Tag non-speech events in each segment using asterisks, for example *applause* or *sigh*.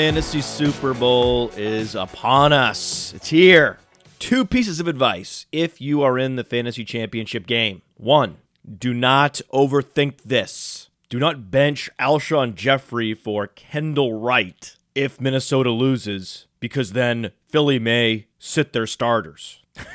Fantasy Super Bowl is upon us. It's here. Two pieces of advice if you are in the fantasy championship game. One, do not overthink this. Do not bench Alshon Jeffery for Kendall Wright if Minnesota loses, because then Philly may sit their starters. *laughs*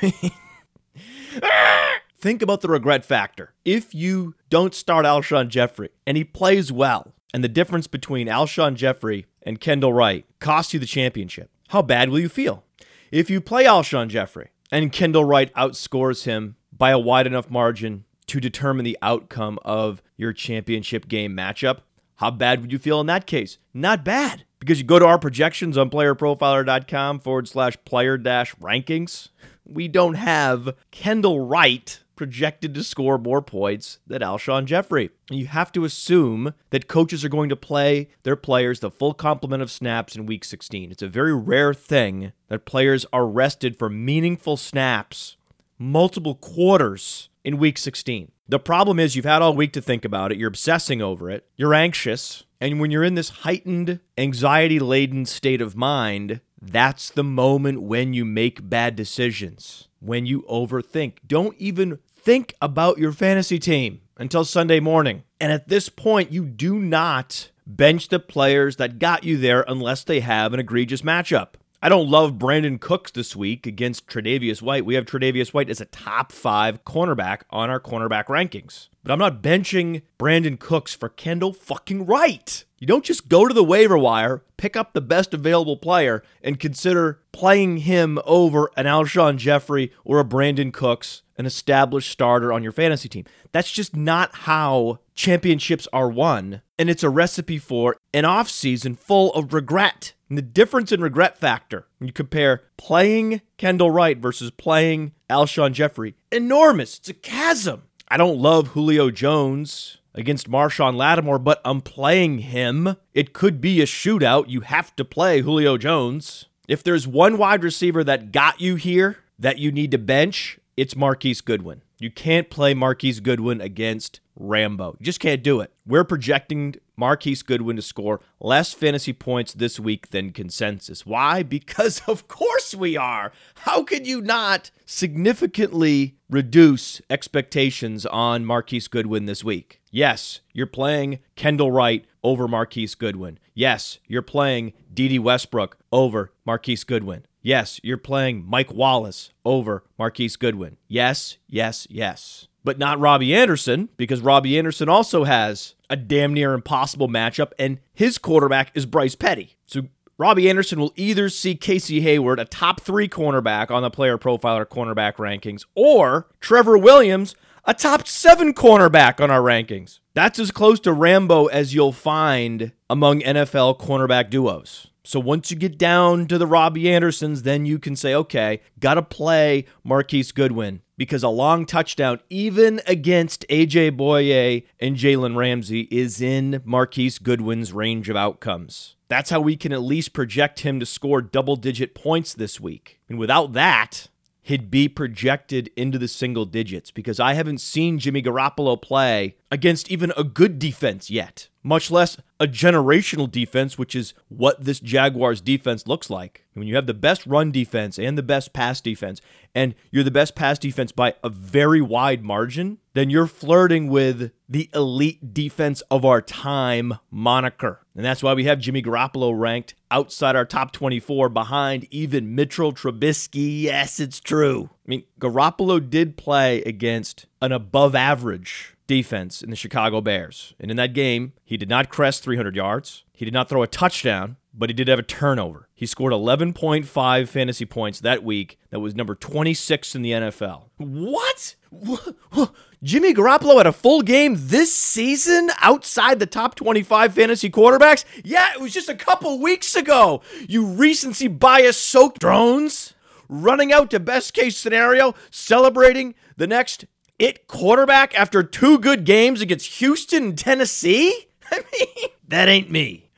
Think about the regret factor. If you don't start Alshon Jeffery and he plays well, and the difference between Alshon Jeffery and Kendall Wright cost you the championship, how bad will you feel? If you play Alshon Jeffery and Kendall Wright outscores him by a wide enough margin to determine the outcome of your championship game matchup, how bad would you feel in that case? Not bad. Because you go to our projections on playerprofiler.com forward slash player dash rankings. We don't have Kendall Wright projected to score more points than Alshon Jeffery. You have to assume that coaches are going to play their players the full complement of snaps in week 16. It's a very rare thing that players are rested for meaningful snaps multiple quarters in week 16. The problem is you've had all week to think about it, you're obsessing over it, you're anxious, and when you're in this heightened, anxiety laden state of mind, that's the moment when you make bad decisions, when you overthink. Don't even think about your fantasy team until Sunday morning. And at this point, you do not bench the players that got you there unless they have an egregious matchup. I don't love Brandin Cooks this week against Tre'Davious White. We have Tre'Davious White as a top five cornerback on our cornerback rankings. But I'm not benching Brandin Cooks for Kendall fucking Wright. You don't just go to the waiver wire, pick up the best available player, and consider playing him over an Alshon Jeffery or a Brandin Cooks, an established starter on your fantasy team. That's just not how championships are won. And it's a recipe for an offseason full of regret. And the difference in regret factor, when you compare playing Kendall Wright versus playing Alshon Jeffery, enormous. It's a chasm. I don't love Julio Jones against Marshon Lattimore, but I'm playing him. It could be a shootout. You have to play Julio Jones. If there's one wide receiver that got you here that you need to bench, it's Marquise Goodwin. You can't play Marquise Goodwin against Rambo. You just can't do it. We're projecting Marquise Goodwin to score less fantasy points this week than consensus. Why? *laughs* Because of course we are. How could you not significantly reduce expectations on Marquise Goodwin this week? Yes, you're playing Kendall Wright over Marquise Goodwin. Yes, you're playing Dede Westbrook over Marquise Goodwin. Yes, you're playing Mike Wallace over Marquise Goodwin. Yes, yes, yes. But not Robbie Anderson, because Robbie Anderson also has a damn near impossible matchup, and his quarterback is Bryce Petty. So Robbie Anderson will either see Casey Hayward, a top three cornerback on the player profiler cornerback rankings, or Trevor Williams, a top seven cornerback on our rankings. That's as close to Rambo as you'll find among NFL cornerback duos. So once you get down to the Robbie Andersons, then you can say, okay, got to play Marquise Goodwin because a long touchdown, even against AJ Bouye and Jalen Ramsey, is in Marquise Goodwin's range of outcomes. That's how we can at least project him to score double digit points this week. And without that, he'd be projected into the single digits because I haven't seen Jimmy Garoppolo play against even a good defense yet, much less a generational defense, which is what this Jaguars defense looks like. When you have the best run defense and the best pass defense, and you're the best pass defense by a very wide margin, then you're flirting with the elite defense of our time moniker. And that's why we have Jimmy Garoppolo ranked outside our top 24 behind even Mitchell Trubisky. Yes, it's true. I mean, Garoppolo did play against an above average defense in the Chicago Bears. And in that game, he did not crest 300 yards. He did not throw a touchdown, but he did have a turnover. He scored 11.5 fantasy points that week. That was number 26 in the NFL. What? *laughs* Jimmy Garoppolo had a full game this season outside the top 25 fantasy quarterbacks? Yeah, it was just a couple weeks ago. You recency bias soaked drones running out to best case scenario, celebrating the next it quarterback after two good games against Houston and Tennessee? *laughs* I mean, that ain't me.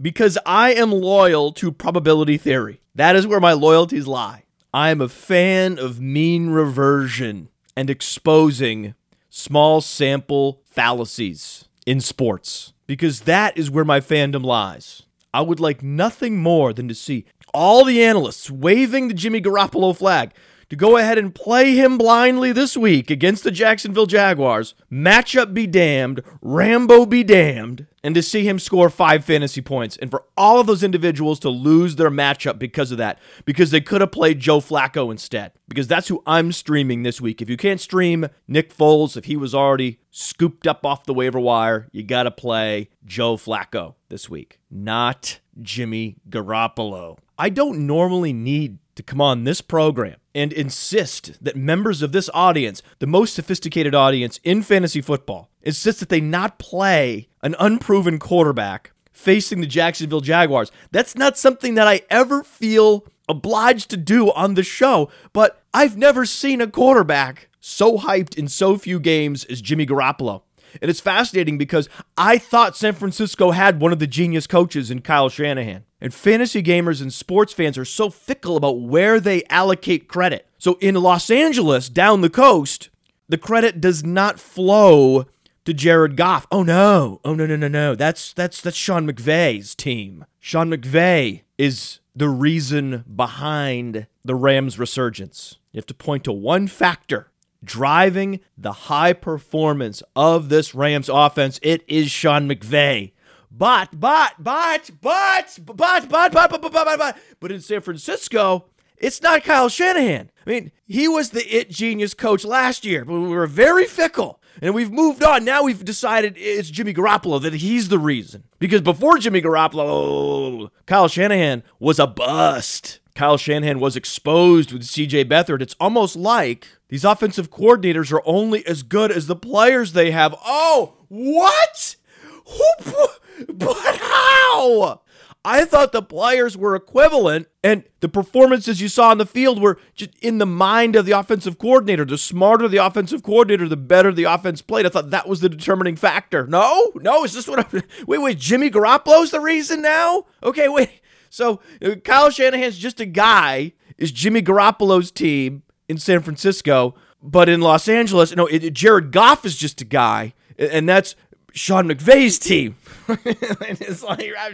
because I am loyal to probability theory. That is where my loyalties lie. I am a fan of mean reversion and exposing small sample fallacies in sports because that is where my fandom lies. I would like nothing more than to see all the analysts waving the Jimmy Garoppolo flag to go ahead and play him blindly this week against the Jacksonville Jaguars. Matchup be damned, Rambo be damned, and to see him score five fantasy points, and for all of those individuals to lose their matchup because of that, because they could have played Joe Flacco instead, because that's who I'm streaming this week. If you can't stream Nick Foles, if he was already scooped up off the waiver wire, you got to play Joe Flacco this week, not Jimmy Garoppolo. I don't normally need to come on this program and insist that members of this audience, the most sophisticated audience in fantasy football, insist that they not play an unproven quarterback facing the Jacksonville Jaguars. That's not something that I ever feel obliged to do on the show, but I've never seen a quarterback so hyped in so few games as Jimmy Garoppolo. And it's fascinating because I thought San Francisco had one of the genius coaches in Kyle Shanahan. And fantasy gamers and sports fans are so fickle about where they allocate credit. So in Los Angeles, down the coast, the credit does not flow to Jared Goff. Oh no. Oh no no no no. That's that's that's Sean McVay's team. Sean McVay is the reason behind the Rams resurgence. You have to point to one factor driving the high performance of this Rams offense, it is Sean McVay. But, but, but, but, but, but, but, but, but, but, but, but, but in San Francisco, it's not Kyle Shanahan. I mean, he was the it genius coach last year, but we were very fickle. And we've moved on. Now we've decided it's Jimmy Garoppolo, that he's the reason. Because before Jimmy Garoppolo, Kyle Shanahan was a bust. Kyle Shanahan was exposed with CJ Beathard. It's almost like these offensive coordinators are only as good as the players they have. Oh, what? Who? *laughs* But how? I thought the players were equivalent, and the performances you saw on the field were just in the mind of the offensive coordinator. The smarter the offensive coordinator, the better the offense played. I thought that was the determining factor. No, no, is this what? I'm, *laughs* wait, wait, Jimmy Garoppolo's the reason now? Okay, wait. So uh, Kyle Shanahan's just a guy. Is Jimmy Garoppolo's team in San Francisco, but in Los Angeles, no, it, Jared Goff is just a guy, and that's Sean McVay's team. *laughs* it's like, I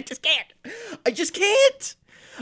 just can't. I just can't.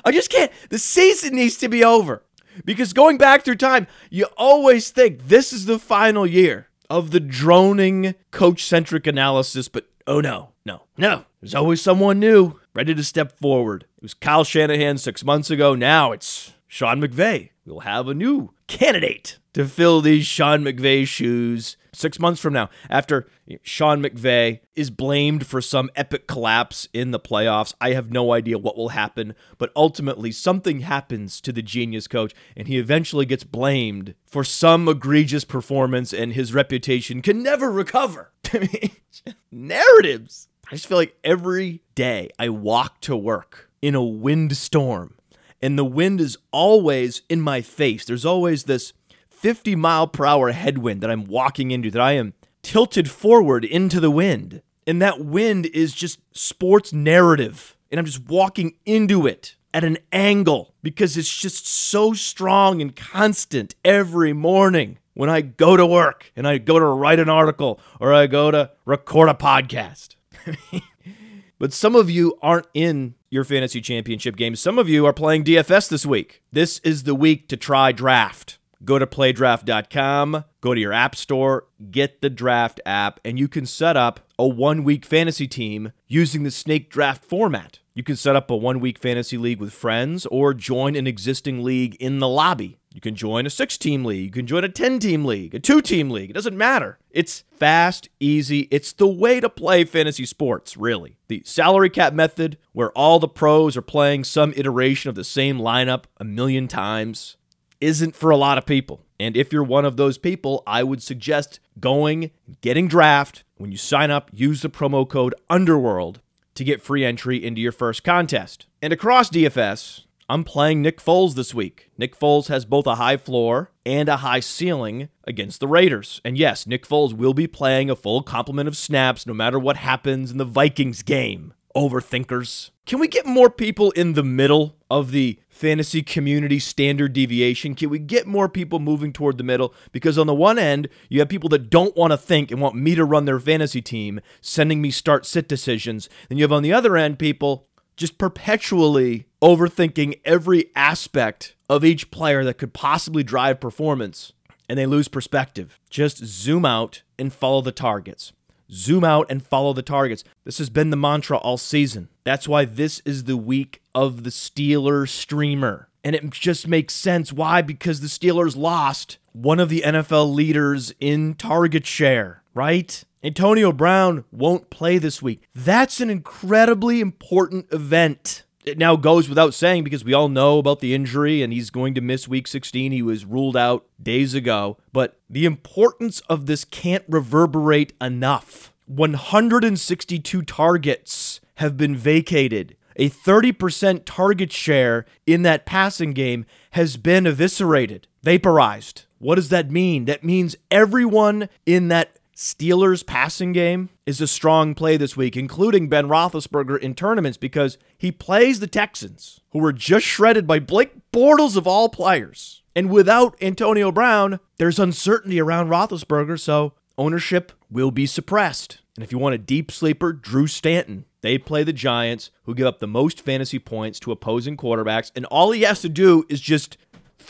I just can't. The season needs to be over. Because going back through time, you always think this is the final year of the droning coach centric analysis, but oh no, no, no. There's always someone new ready to step forward. It was Kyle Shanahan six months ago. Now it's Sean McVay. We'll have a new candidate to fill these Sean McVay shoes six months from now, after Sean McVay is blamed for some epic collapse in the playoffs. I have no idea what will happen, but ultimately something happens to the genius coach, and he eventually gets blamed for some egregious performance, and his reputation can never recover. *laughs* Narratives. I just feel like every day I walk to work in a windstorm, and the wind is always in my face. There's always this 50 mile per hour headwind that I'm walking into, that I am tilted forward into the wind. And that wind is just sports narrative. And I'm just walking into it at an angle because it's just so strong and constant every morning when I go to work and I go to write an article or I go to record a podcast. *laughs* but some of you aren't in your fantasy championship games. Some of you are playing DFS this week. This is the week to try draft go to playdraft.com, go to your app store, get the draft app, and you can set up a one week fantasy team using the snake draft format. You can set up a one week fantasy league with friends or join an existing league in the lobby. You can join a six team league. You can join a 10 team league, a two team league. It doesn't matter. It's fast, easy. It's the way to play fantasy sports, really. The salary cap method, where all the pros are playing some iteration of the same lineup a million times isn't for a lot of people. And if you're one of those people, I would suggest going, getting draft. When you sign up, use the promo code Underworld to get free entry into your first contest. And across DFS, I'm playing Nick Foles this week. Nick Foles has both a high floor and a high ceiling against the Raiders. And yes, Nick Foles will be playing a full complement of snaps no matter what happens in the Vikings game. overthinkers. Can we get more people in the middle of the fantasy community standard deviation? Can we get more people moving toward the middle? Because on the one end, you have people that don't want to think and want me to run their fantasy team, sending me start sit decisions. Then you have on the other end people just perpetually overthinking every aspect of each player that could possibly drive performance and they lose perspective. Just zoom out and follow the targets. Zoom out and follow the targets. This has been the mantra all season. That's why this is the week of the Steelers streamer. And it just makes sense. Why? Because the Steelers lost one of the NFL leaders in target share, right? Antonio Brown won't play this week. That's an incredibly important event. It now goes without saying because we all know about the injury and he's going to miss week 16. He was ruled out days ago. But the importance of this can't reverberate enough. 162 targets have been vacated. A 30% target share in that passing game has been eviscerated, vaporized. What does that mean? That means everyone in that Steelers passing game is a strong play this week, including Ben Roethlisberger in tournaments because he plays the Texans, who were just shredded by Blake Bortles of all players. And without Antonio Brown, there's uncertainty around Roethlisberger, so ownership will be suppressed. And if you want a deep sleeper, Drew Stanton. They play the Giants, who give up the most fantasy points to opposing quarterbacks, and all he has to do is just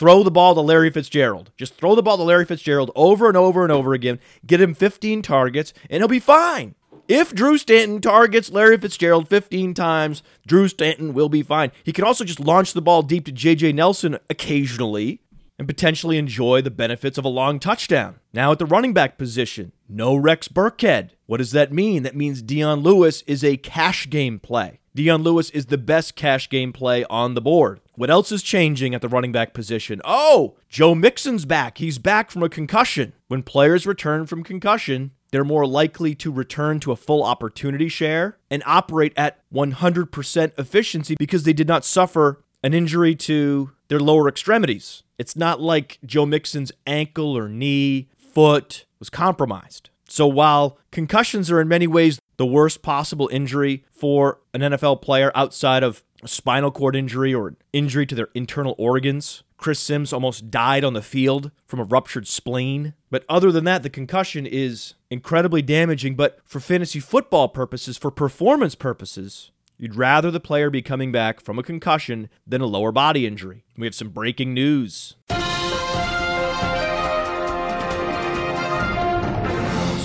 throw the ball to Larry Fitzgerald. Just throw the ball to Larry Fitzgerald over and over and over again. Get him 15 targets, and he'll be fine. If Drew Stanton targets Larry Fitzgerald 15 times, Drew Stanton will be fine. He can also just launch the ball deep to J.J. Nelson occasionally and potentially enjoy the benefits of a long touchdown. Now at the running back position, no Rex Burkhead. What does that mean? That means Dion Lewis is a cash game play. Dion Lewis is the best cash game play on the board. What else is changing at the running back position? Oh, Joe Mixon's back. He's back from a concussion. When players return from concussion, they're more likely to return to a full opportunity share and operate at 100% efficiency because they did not suffer an injury to their lower extremities. It's not like Joe Mixon's ankle or knee, foot was compromised. So while concussions are in many ways the worst possible injury for an NFL player outside of spinal cord injury or injury to their internal organs. Chris Simms almost died on the field from a ruptured spleen. But other than that, the concussion is incredibly damaging. But for fantasy football purposes, for performance purposes, you'd rather the player be coming back from a concussion than a lower body injury. We have some breaking news.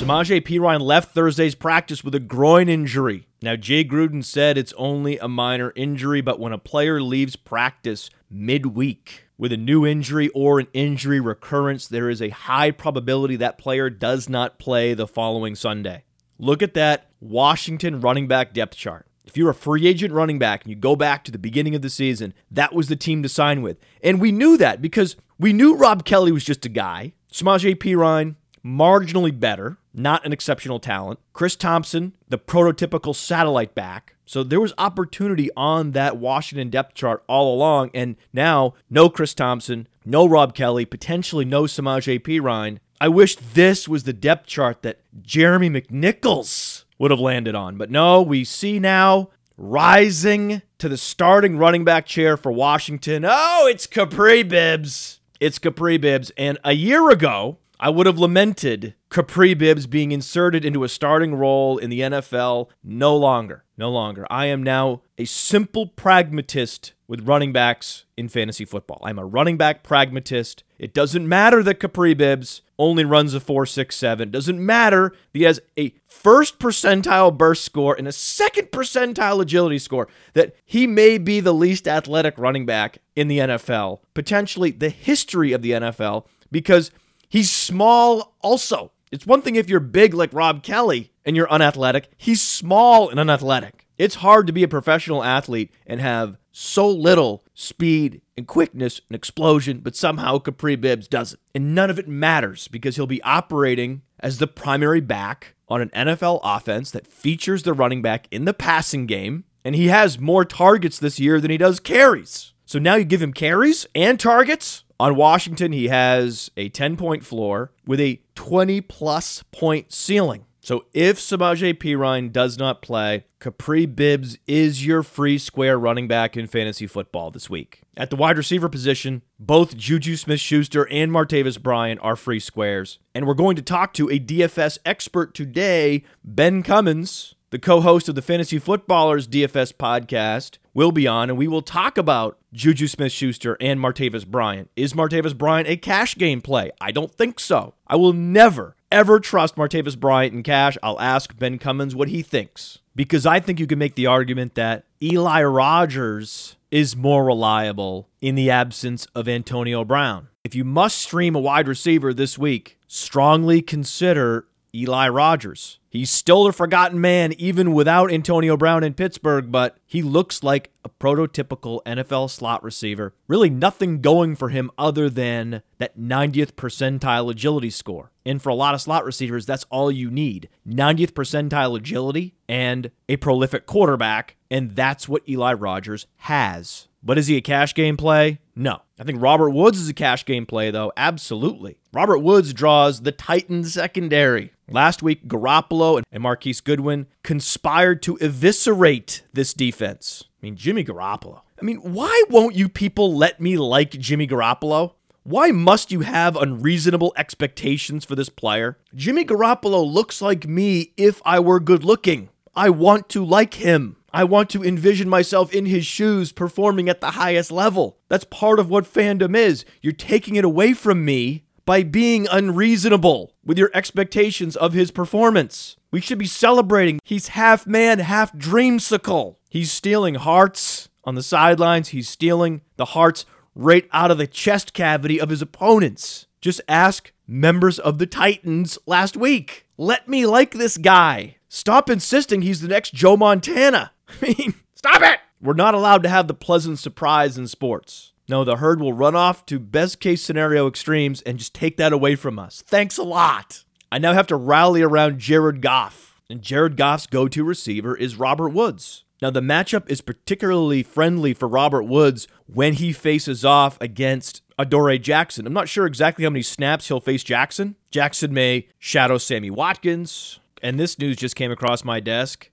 Samaje Perine left Thursday's practice with a groin injury. Now, Jay Gruden said it's only a minor injury, but when a player leaves practice midweek with a new injury or an injury recurrence, there is a high probability that player does not play the following Sunday. Look at that Washington running back depth chart. If you're a free agent running back and you go back to the beginning of the season, that was the team to sign with. And we knew that because we knew Rob Kelley was just a guy. Samaje Perine marginally better, not an exceptional talent. Chris Thompson, the prototypical satellite back. So there was opportunity on that Washington depth chart all along. And now, no Chris Thompson, no Rob Kelley, potentially no Samaje Perine. I wish this was the depth chart that Jeremy McNichols would have landed on. But no, we see now rising to the starting running back chair for Washington. Oh, it's Kapri Bibbs. It's Kapri Bibbs. And a year ago, I would have lamented Kapri Bibbs being inserted into a starting role in the NFL. No longer. No longer. I am now a simple pragmatist with running backs in fantasy football. I'm a running back pragmatist. It doesn't matter that Kapri Bibbs only runs a 4.67. It doesn't matter that he has a first percentile burst score and a second percentile agility score, that he may be the least athletic running back in the NFL, potentially the history of the NFL, because He's small also. It's one thing if you're big like Rob Kelley and you're unathletic. He's small and unathletic. It's hard to be a professional athlete and have so little speed and quickness and explosion, but somehow Kapri Bibbs does it. And none of it matters because he'll be operating as the primary back on an NFL offense that features the running back in the passing game. And he has more targets this year than he does carries. So now you give him carries and targets. On Washington, he has a 10 point floor with a 20 plus point ceiling. So if Samaje Perine does not play, Kapri Bibbs is your free square running back in fantasy football this week. At the wide receiver position, both Juju Smith Schuster and Martavis Bryant are free squares. And we're going to talk to a DFS expert today, Ben Cummins, the co host of the Fantasy Footballers DFS podcast, will be on, and we will talk about Juju Smith Schuster and Martavis Bryant. Is Martavis Bryant a cash game play? I don't think so. I will never ever trust Martavis Bryant in cash, I'll ask Ben Cummins what he thinks. Because I think you can make the argument that Eli Rogers is more reliable in the absence of Antonio Brown. If you must stream a wide receiver this week, strongly consider Eli Rogers. He's still the forgotten man even without Antonio Brown in Pittsburgh, but he looks like a prototypical NFL slot receiver. Really nothing going for him other than that 90th percentile agility score. And for a lot of slot receivers, that's all you need 90th percentile agility and a prolific quarterback. And that's what Eli Rogers has. But is he a cash game play? No. I think Robert Woods is a cash game play, though. Absolutely. Robert Woods draws the Titans secondary. Last week, Garoppolo and Marquise Goodwin conspired to eviscerate this defense. I mean, Jimmy Garoppolo. I mean, why won't you people let me like Jimmy Garoppolo? Why must you have unreasonable expectations for this player? Jimmy Garoppolo looks like me if I were good looking. I want to like him. I want to envision myself in his shoes performing at the highest level. That's part of what fandom is. You're taking it away from me by being unreasonable with your expectations of his performance. We should be celebrating. He's half man, half dreamsicle. He's stealing hearts on the sidelines. He's stealing the hearts right out of the chest cavity of his opponents. Just ask members of the Titans last week. Let me like this guy. Stop insisting he's the next Joe Montana. *laughs* I mean, stop it! We're not allowed to have the pleasant surprise in sports. No, the herd will run off to best case scenario extremes and just take that away from us. Thanks a lot. I now have to rally around Jared Goff, and Jared Goff's go to receiver is Robert Woods. Now, the matchup is particularly friendly for Robert Woods when he faces off against Adoree Jackson. I'm not sure exactly how many snaps he'll face Jackson. Jackson may shadow Sammy Watkins, and this news just came across my desk.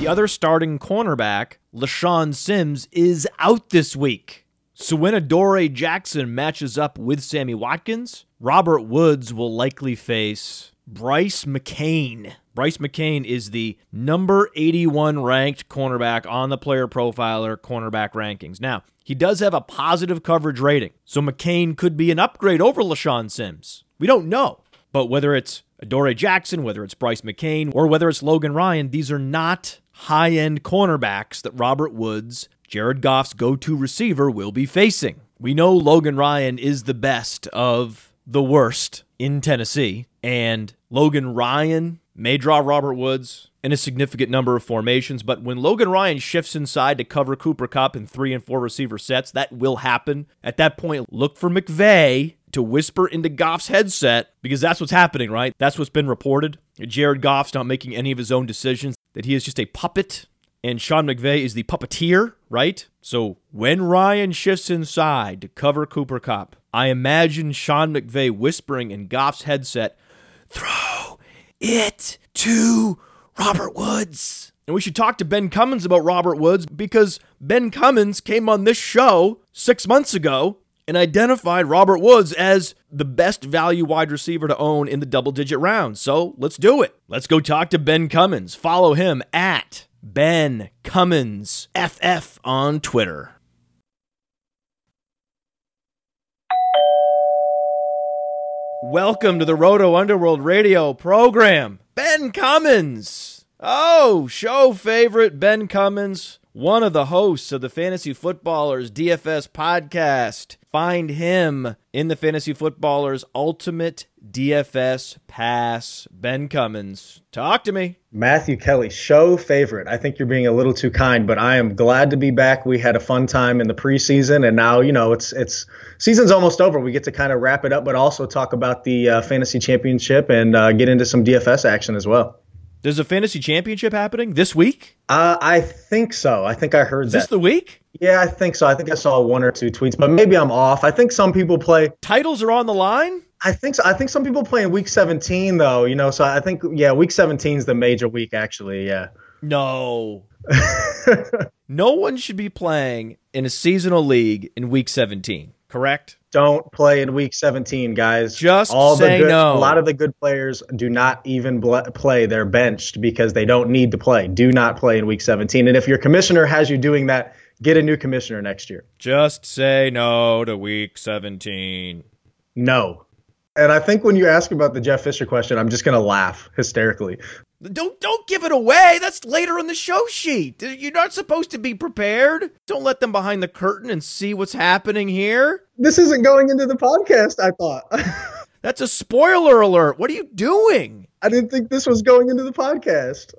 The other starting cornerback, LeShaun Sims, is out this week. So when Adoree Jackson matches up with Sammy Watkins, Robert Woods will likely face Brice McCain. Brice McCain is the number 81 ranked cornerback on the player profiler cornerback rankings. Now, he does have a positive coverage rating, so McCain could be an upgrade over LeShaun Sims. We don't know. But whether it's Adoree Jackson, whether it's Brice McCain, or whether it's Logan Ryan, these are not high end cornerbacks that Robert Woods, Jared Goff's go to receiver, will be facing. We know Logan Ryan is the best of the worst in Tennessee, and Logan Ryan may draw Robert Woods in a significant number of formations, but when Logan Ryan shifts inside to cover Cooper Kupp in three and four receiver sets, that will happen. At that point, look for McVay to whisper into Goff's headset because that's what's happening, right? That's what's been reported. Jared Goff's not making any of his own decisions that he is just a puppet and Sean McVay is the puppeteer, right? So when Ryan shifts inside to cover Cooper Kupp, I imagine Sean McVay whispering in Goff's headset, throw it to Robert Woods. And we should talk to Ben Cummins about Robert Woods because Ben Cummins came on this show six months ago and identified Robert Woods as the best value wide receiver to own in the double digit rounds. So let's do it. Let's go talk to Ben Cummins. Follow him at Ben Cummins FF on Twitter. Welcome to the Roto Underworld radio program. Ben Cummins. Oh, show favorite Ben Cummins, one of the hosts of the Fantasy Footballers DFS podcast. Find him in the Fantasy Footballers Ultimate DFS Pass. Ben Cummins, talk to me. Matthew Kelley, show favorite. I think you're being a little too kind, but I am glad to be back. We had a fun time in the preseason, and now you know it's it's season's almost over. We get to kind of wrap it up, but also talk about the uh, fantasy championship and uh, get into some DFS action as well. There's a fantasy championship happening this week? Uh, I think so. I think I heard Is that. this the week? yeah, I think so. I think I saw one or two tweets, but maybe I'm off. I think some people play. Titles are on the line? I think so. I think some people play in week 17 though. You know, so I think yeah, week 17 is the major week actually. Yeah. No. *laughs* no one should be playing in a seasonal league in week 17, correct? Don't play in week 17, guys. Just All say the good, no. A lot of the good players do not even bl- play. They're benched because they don't need to play. Do not play in week 17. And if your commissioner has you doing that, get a new commissioner next year. Just say no to week 17. No. And I think when you ask about the Jeff Fisher question, I'm just going to laugh hysterically. Don't don't give it away. That's later on the show sheet. You're not supposed to be prepared. Don't let them behind the curtain and see what's happening here. This isn't going into the podcast, I thought. *laughs* That's a spoiler alert. What are you doing? I didn't think this was going into the podcast.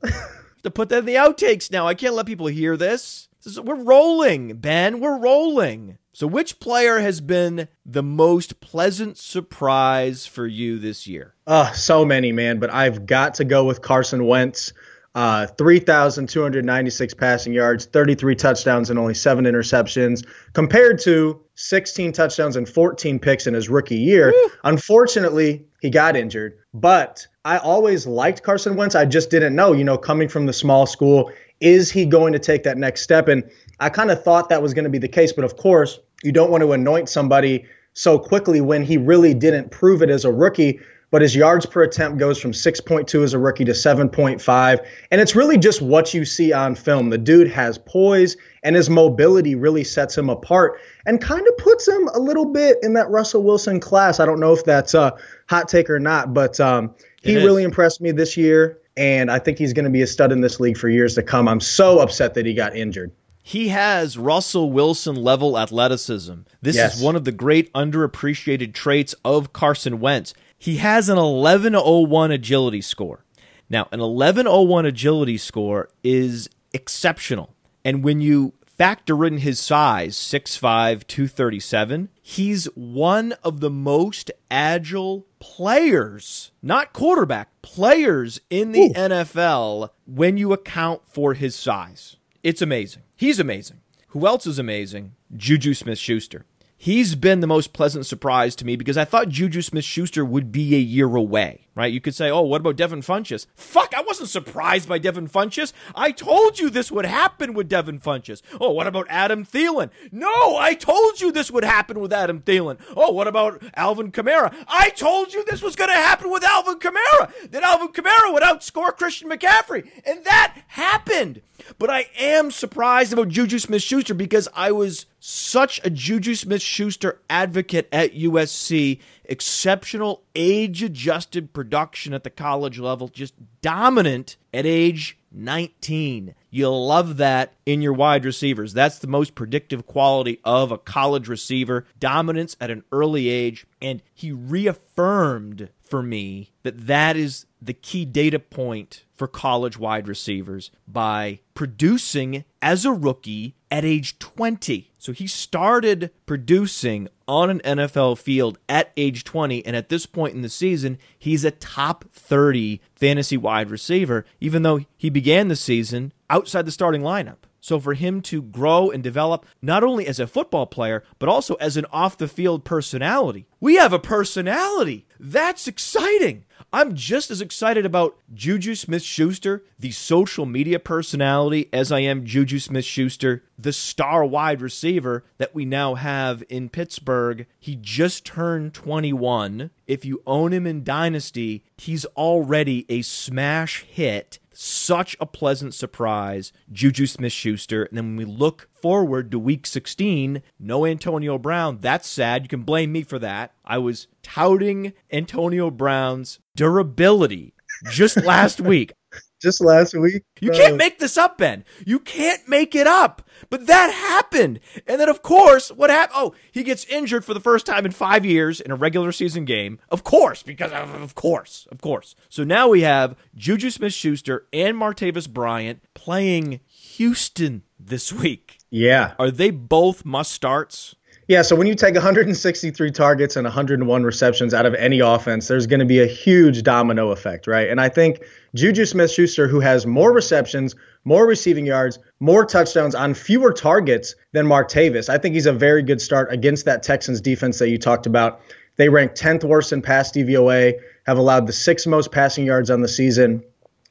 *laughs* to put that in the outtakes now. I can't let people hear this. this is, we're rolling, Ben. We're rolling. So, which player has been the most pleasant surprise for you this year? Uh, so many, man. But I've got to go with Carson Wentz. Uh, 3,296 passing yards, 33 touchdowns, and only seven interceptions, compared to 16 touchdowns and 14 picks in his rookie year. Woo. Unfortunately, he got injured, but I always liked Carson Wentz. I just didn't know, you know, coming from the small school, is he going to take that next step? And I kind of thought that was going to be the case, but of course, you don't want to anoint somebody so quickly when he really didn't prove it as a rookie. But his yards per attempt goes from 6.2 as a rookie to 7.5. And it's really just what you see on film. The dude has poise, and his mobility really sets him apart and kind of puts him a little bit in that Russell Wilson class. I don't know if that's a hot take or not, but um, he really impressed me this year. And I think he's going to be a stud in this league for years to come. I'm so upset that he got injured. He has Russell Wilson level athleticism. This Yes. is one of the great underappreciated traits of Carson Wentz. He has an 1101 agility score. Now, an 1101 agility score is exceptional. And when you factor in his size, 6'5, 237, he's one of the most agile players, not quarterback, players in the Ooh. NFL when you account for his size. It's amazing. He's amazing. Who else is amazing? Juju Smith Schuster. He's been the most pleasant surprise to me because I thought Juju Smith Schuster would be a year away, right? You could say, oh, what about Devin Funchess? Fuck, I wasn't surprised by Devin Funchess. I told you this would happen with Devin Funchess. Oh, what about Adam Thielen? No, I told you this would happen with Adam Thielen. Oh, what about Alvin Kamara? I told you this was going to happen with Alvin Kamara. That Alvin Kamara would outscore Christian McCaffrey. And that happened. But I am surprised about Juju Smith Schuster because I was such a Juju Smith Schuster advocate at USC. Exceptional age adjusted production at the college level, just dominant at age 19. You'll love that in your wide receivers. That's the most predictive quality of a college receiver dominance at an early age. And he reaffirmed for me that that is the key data point for college wide receivers by producing as a rookie at age 20. So he started producing on an NFL field at age 20. And at this point in the season, he's a top 30 fantasy wide receiver, even though he began the season outside the starting lineup. So for him to grow and develop not only as a football player, but also as an off the field personality. We have a personality. That's exciting. I'm just as excited about Juju Smith Schuster, the social media personality, as I am Juju Smith Schuster, the star wide receiver that we now have in Pittsburgh. He just turned 21. If you own him in Dynasty, he's already a smash hit such a pleasant surprise, Juju Smith Schuster. And then when we look forward to week 16, no Antonio Brown. That's sad. You can blame me for that. I was touting Antonio Brown's durability just last *laughs* week. Just last week. You uh, can't make this up, Ben. You can't make it up. But that happened. And then, of course, what happened? Oh, he gets injured for the first time in five years in a regular season game. Of course, because of, of course, of course. So now we have Juju Smith Schuster and Martavis Bryant playing Houston this week. Yeah. Are they both must starts? Yeah, so when you take 163 targets and 101 receptions out of any offense, there's going to be a huge domino effect, right? And I think Juju Smith Schuster, who has more receptions, more receiving yards, more touchdowns on fewer targets than Martavis, I think he's a very good start against that Texans defense that you talked about. They rank 10th worst in pass DVOA, have allowed the sixth most passing yards on the season,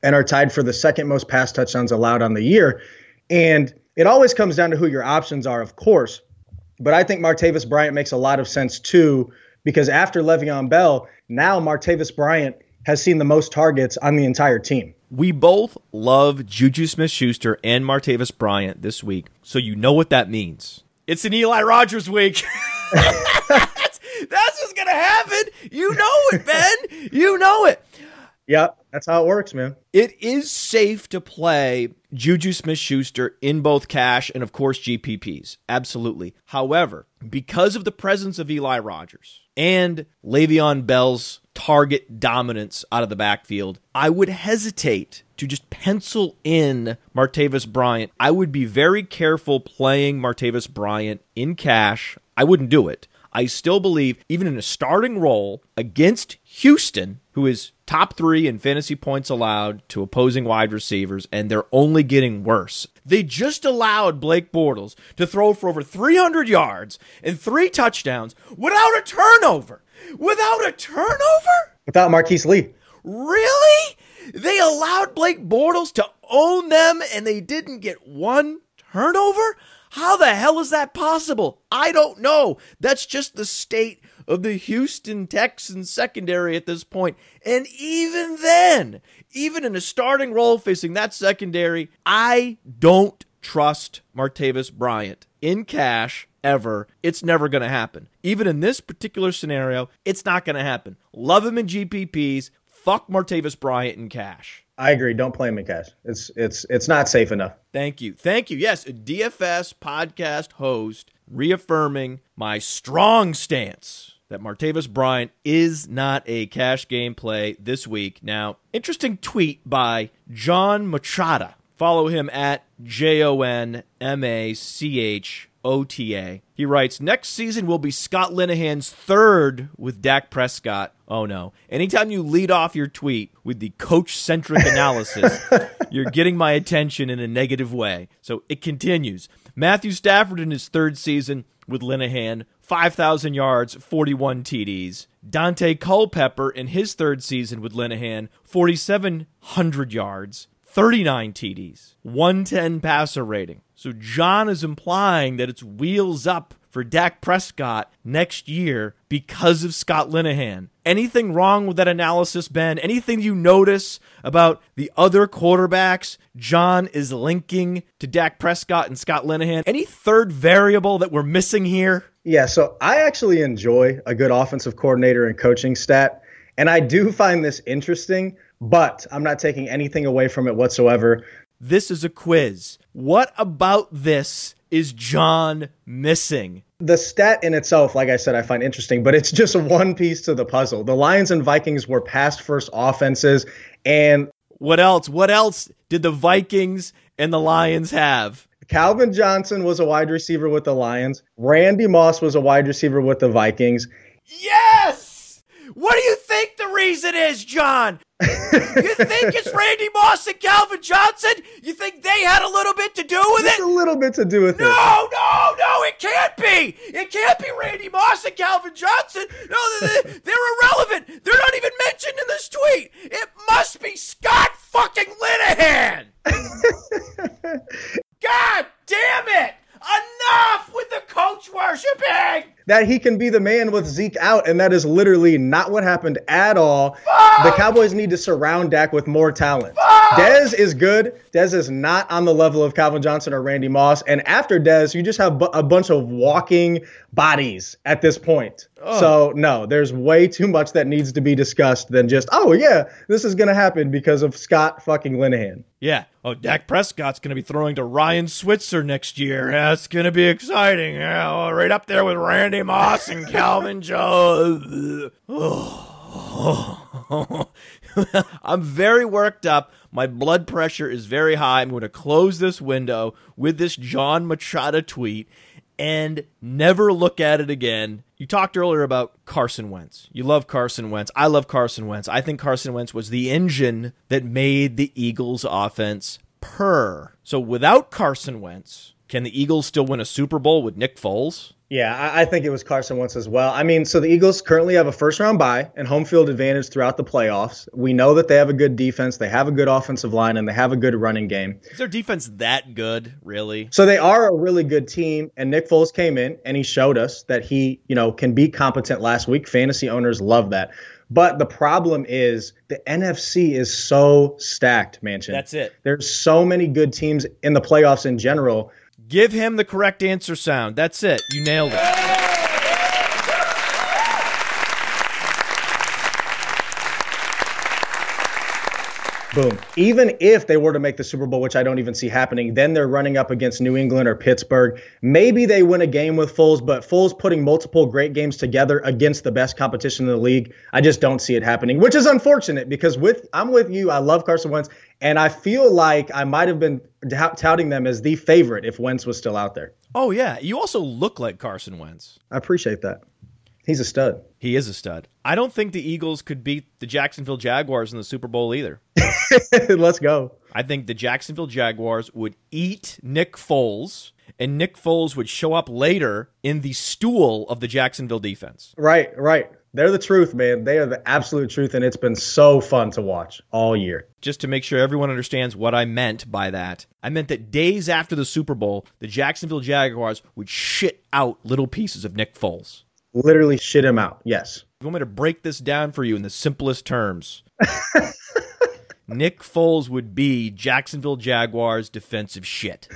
and are tied for the second most pass touchdowns allowed on the year. And it always comes down to who your options are, of course. But I think Martavis Bryant makes a lot of sense too, because after Le'Veon Bell, now Martavis Bryant has seen the most targets on the entire team. We both love Juju Smith Schuster and Martavis Bryant this week, so you know what that means. It's an Eli Rogers week. *laughs* that's, that's what's going to happen. You know it, Ben. You know it. Yep, that's how it works, man. It is safe to play Juju Smith Schuster in both cash and, of course, GPPs. Absolutely. However, because of the presence of Eli Rogers and Le'Veon Bell's target dominance out of the backfield, I would hesitate to just pencil in Martavis Bryant. I would be very careful playing Martavis Bryant in cash. I wouldn't do it. I still believe, even in a starting role against Houston, who is top three in fantasy points allowed to opposing wide receivers, and they're only getting worse. They just allowed Blake Bortles to throw for over 300 yards and three touchdowns without a turnover. Without a turnover? Without Marquise Lee. Really? They allowed Blake Bortles to own them and they didn't get one turnover? How the hell is that possible? I don't know. That's just the state of the Houston Texans secondary at this point. And even then, even in a starting role facing that secondary, I don't trust Martavis Bryant in cash ever. It's never going to happen. Even in this particular scenario, it's not going to happen. Love him in GPPs. Fuck Martavis Bryant in cash. I agree. Don't play him in cash. It's it's it's not safe enough. Thank you. Thank you. Yes, DFS podcast host reaffirming my strong stance that Martavis Bryant is not a cash game play this week. Now, interesting tweet by Jon Machota. Follow him at J O N M A C H OTA. He writes, Next season will be Scott Linehan's third with Dak Prescott. Oh no. Anytime you lead off your tweet with the coach centric analysis, *laughs* you're getting my attention in a negative way. So it continues. Matthew Stafford in his third season with Linehan, 5,000 yards, 41 TDs. Daunte Culpepper in his third season with Linehan, 4,700 yards, 39 TDs, 110 passer rating. So John is implying that it's wheels up for Dak Prescott next year because of Scott Linehan. Anything wrong with that analysis, Ben? Anything you notice about the other quarterbacks John is linking to Dak Prescott and Scott Linehan? Any third variable that we're missing here? Yeah, so I actually enjoy a good offensive coordinator and coaching stat. And I do find this interesting, but I'm not taking anything away from it whatsoever. This is a quiz. What about this is John missing? The stat in itself, like I said, I find interesting, but it's just one piece to the puzzle. The Lions and Vikings were past first offenses. And what else? What else did the Vikings and the Lions have? Calvin Johnson was a wide receiver with the Lions. Randy Moss was a wide receiver with the Vikings. Yes! What do you think the reason is, John? you think it's *laughs* Randy Moss and Calvin Johnson? You think they had a little bit to do with Just it? a little bit to do with no, it. No, no, no, it can't be. It can't be Randy Moss and Calvin Johnson. No, they're, they're irrelevant. They're not even mentioned in this tweet. It must be Scott fucking Linehan. *laughs* God damn it! Enough with the coach worshiping! That he can be the man with Zeke out, and that is literally not what happened at all. Fuck! The Cowboys need to surround Dak with more talent. Fuck! Dez is good. Dez is not on the level of Calvin Johnson or Randy Moss. And after Dez, you just have bu- a bunch of walking bodies at this point. So, no, there's way too much that needs to be discussed than just, oh, yeah, this is going to happen because of Scott fucking Linehan. Yeah. Oh, Dak Prescott's going to be throwing to Ryan Switzer next year. That's going to be exciting. Yeah, right up there with Randy Moss and Calvin Jones. *laughs* I'm very worked up. My blood pressure is very high. I'm going to close this window with this Jon Machota tweet. and never look at it again. You talked earlier about Carson Wentz. You love Carson Wentz. I love Carson Wentz. I think Carson Wentz was the engine that made the Eagles offense purr. So without Carson Wentz, can the Eagles still win a Super Bowl with Nick Foles? Yeah, I, I think it was Carson Wentz as well. I mean, so the Eagles currently have a first round bye and home field advantage throughout the playoffs. We know that they have a good defense, they have a good offensive line, and they have a good running game. Is their defense that good, really? So they are a really good team. And Nick Foles came in and he showed us that he, you know, can be competent last week. Fantasy owners love that. But the problem is the NFC is so stacked, Mansion. That's it. There's so many good teams in the playoffs in general Give him the correct answer sound. That's it. You nailed it. Boom. Even if they were to make the Super Bowl, which I don't even see happening, then they're running up against New England or Pittsburgh. Maybe they win a game with Foles, but Foles putting multiple great games together against the best competition in the league, I just don't see it happening, which is unfortunate because with I'm with you. I love Carson Wentz, and I feel like I might have been touting them as the favorite if Wentz was still out there. Oh yeah, you also look like Carson Wentz. I appreciate that. He's a stud. He is a stud. I don't think the Eagles could beat the Jacksonville Jaguars in the Super Bowl either. *laughs* Let's go. I think the Jacksonville Jaguars would eat Nick Foles, and Nick Foles would show up later in the stool of the Jacksonville defense. Right, right. They're the truth, man. They are the absolute truth, and it's been so fun to watch all year. Just to make sure everyone understands what I meant by that, I meant that days after the Super Bowl, the Jacksonville Jaguars would shit out little pieces of Nick Foles literally shit him out. Yes. You want me to break this down for you in the simplest terms? *laughs* Nick Foles would be Jacksonville Jaguars defensive shit.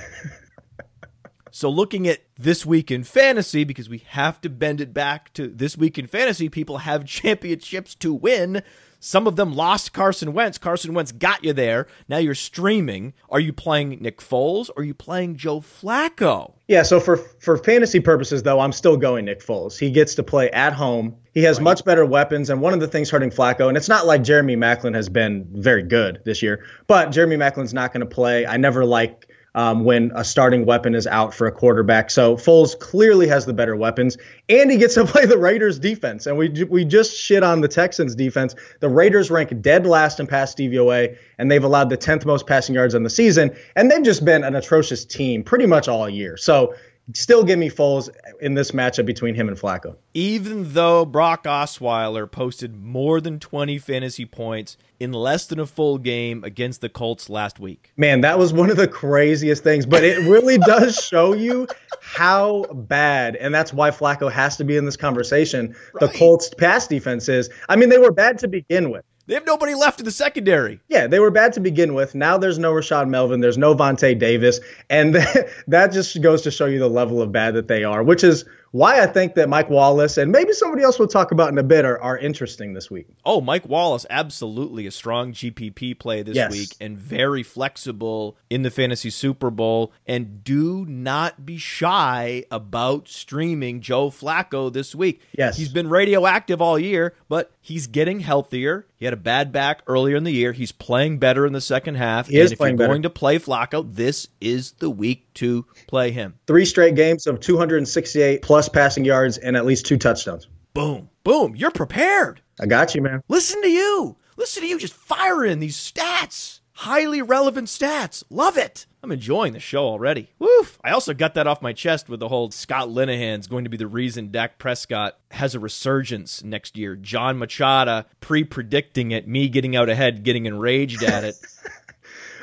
So, looking at this week in fantasy, because we have to bend it back to this week in fantasy, people have *laughs* championships to win. Some of them lost Carson Wentz. Carson Wentz got you there. Now you're streaming. Are you playing Nick Foles or are you playing Joe Flacco? Yeah, so for for fantasy purposes though, I'm still going Nick Foles. He gets to play at home. He has right. much better weapons and one of the things hurting Flacco and it's not like Jeremy Maclin has been very good this year, but Jeremy Maclin's not going to play. I never like um, when a starting weapon is out for a quarterback. So Foles clearly has the better weapons, and he gets to *laughs* play the Raiders defense. And we we just shit on the Texans defense. The Raiders rank dead last in pass DVOA, and they've allowed the 10th most passing yards in the season. And they've just been an atrocious team pretty much all year. So still give me Foles in this matchup between him and Flacco. Even though Brock Osweiler posted more than 20 fantasy points in less than a full game against the Colts last week. Man, that was one of the craziest things, but it really *laughs* does show you how bad, and that's why Flacco has to be in this conversation. Right. The Colts pass defense is. I mean, they were bad to begin with. They have nobody left in the secondary. Yeah, they were bad to begin with. Now there's no Rashad Melvin, there's no Vontae Davis, and *laughs* that just goes to show you the level of bad that they are, which is why I think that Mike Wallace and maybe somebody else we'll talk about in a bit are, are interesting this week. Oh, Mike Wallace, absolutely a strong GPP play this yes. week and very flexible in the fantasy Super Bowl. And do not be shy about streaming Joe Flacco this week. Yes. He's been radioactive all year, but he's getting healthier. He had a bad back earlier in the year. He's playing better in the second half. He and if you're better. going to play Flacco, this is the week to play him. Three straight games of 268 plus passing yards and at least two touchdowns. Boom. Boom. You're prepared. I got you, man. Listen to you. Listen to you just firing these stats. Highly relevant stats. Love it. I'm enjoying the show already. Woof. I also got that off my chest with the whole Scott Linehan's going to be the reason Dak Prescott has a resurgence next year. Jon Machota pre predicting it, me getting out ahead, getting enraged at it. *laughs*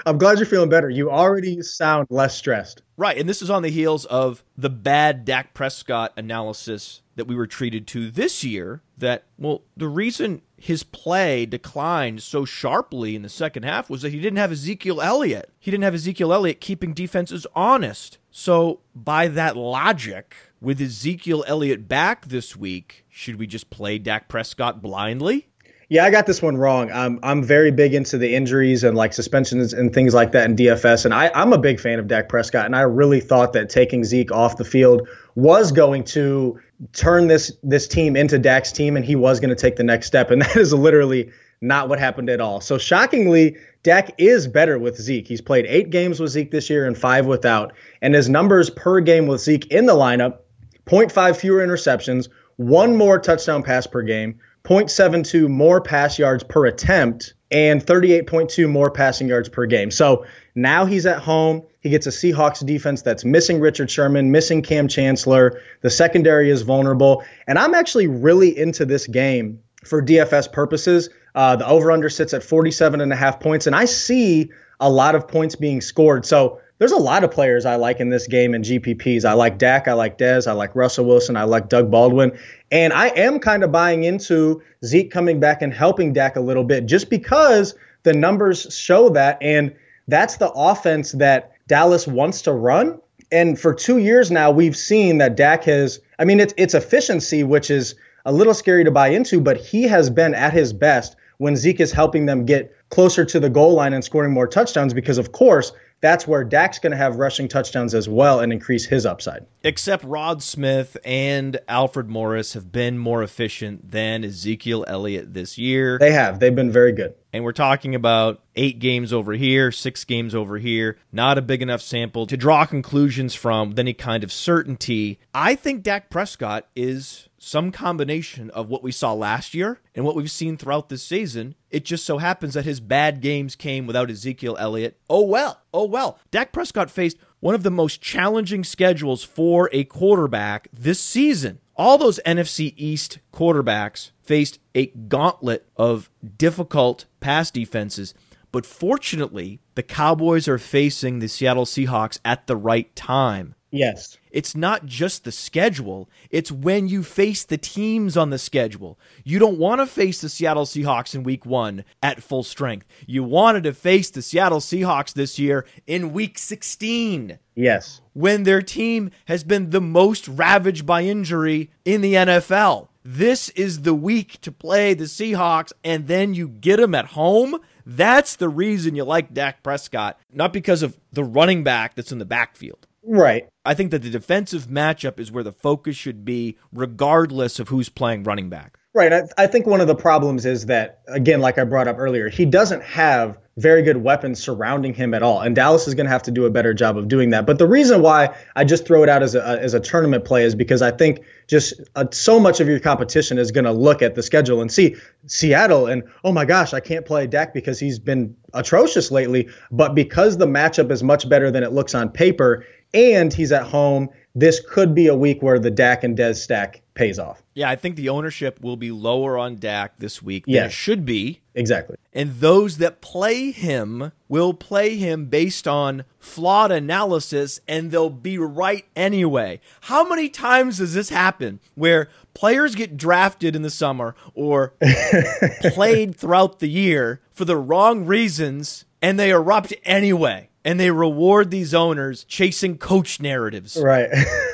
I'm glad you're feeling better. You already sound less stressed. Right. And this is on the heels of the bad Dak Prescott analysis that we were treated to this year. That, well, the reason his play declined so sharply in the second half was that he didn't have Ezekiel Elliott. He didn't have Ezekiel Elliott keeping defenses honest. So, by that logic, with Ezekiel Elliott back this week, should we just play Dak Prescott blindly? Yeah, I got this one wrong. I'm I'm very big into the injuries and like suspensions and things like that in DFS, and I, I'm a big fan of Dak Prescott, and I really thought that taking Zeke off the field was going to turn this this team into Dak's team, and he was going to take the next step, and *laughs* that is literally not what happened at all. So shockingly, Dak is better with Zeke. He's played eight games with Zeke this year and five without. And his numbers per game with Zeke in the lineup 0.5 fewer interceptions, one more touchdown pass per game, 0.72 more pass yards per attempt, and 38.2 more passing yards per game. So now he's at home. He gets a Seahawks defense that's missing Richard Sherman, missing Kam Chancellor. The secondary is vulnerable. And I'm actually really into this game for DFS purposes. Uh, the over under sits at 47 and a half points. And I see a lot of points being scored. So there's a lot of players I like in this game in GPPs. I like Dak, I like Dez, I like Russell Wilson, I like Doug Baldwin. And I am kind of buying into Zeke coming back and helping Dak a little bit just because the numbers show that. And that's the offense that Dallas wants to run. And for two years now, we've seen that Dak has, I mean, it's, it's efficiency, which is a little scary to buy into, but he has been at his best when Zeke is helping them get closer to the goal line and scoring more touchdowns because, of course, that's where Dak's going to have rushing touchdowns as well and increase his upside. Except Rod Smith and Alfred Morris have been more efficient than Ezekiel Elliott this year. They have. They've been very good. And we're talking about eight games over here, six games over here. Not a big enough sample to draw conclusions from with any kind of certainty. I think Dak Prescott is some combination of what we saw last year and what we've seen throughout this season. It just so happens that his bad games came without Ezekiel Elliott. Oh well, oh well. Dak Prescott faced one of the most challenging schedules for a quarterback this season. All those NFC East quarterbacks faced a gauntlet of difficult pass defenses. But fortunately, the Cowboys are facing the Seattle Seahawks at the right time. Yes. It's not just the schedule, it's when you face the teams on the schedule. You don't want to face the Seattle Seahawks in week one at full strength. You wanted to face the Seattle Seahawks this year in week 16. Yes. When their team has been the most ravaged by injury in the NFL. This is the week to play the Seahawks, and then you get them at home. That's the reason you like Dak Prescott, not because of the running back that's in the backfield. Right. I think that the defensive matchup is where the focus should be, regardless of who's playing running back. Right. I, I, think one of the problems is that, again, like I brought up earlier, he doesn't have very good weapons surrounding him at all. And Dallas is going to have to do a better job of doing that. But the reason why I just throw it out as a, as a tournament play is because I think just uh, so much of your competition is going to look at the schedule and see Seattle and, oh my gosh, I can't play Dak because he's been atrocious lately. But because the matchup is much better than it looks on paper, and he's at home. This could be a week where the Dak and Dez stack pays off. Yeah, I think the ownership will be lower on Dak this week than yes. it should be. Exactly. And those that play him will play him based on flawed analysis and they'll be right anyway. How many times does this happen where players get drafted in the summer or *laughs* played throughout the year for the wrong reasons and they erupt anyway? And they reward these owners chasing coach narratives. Right.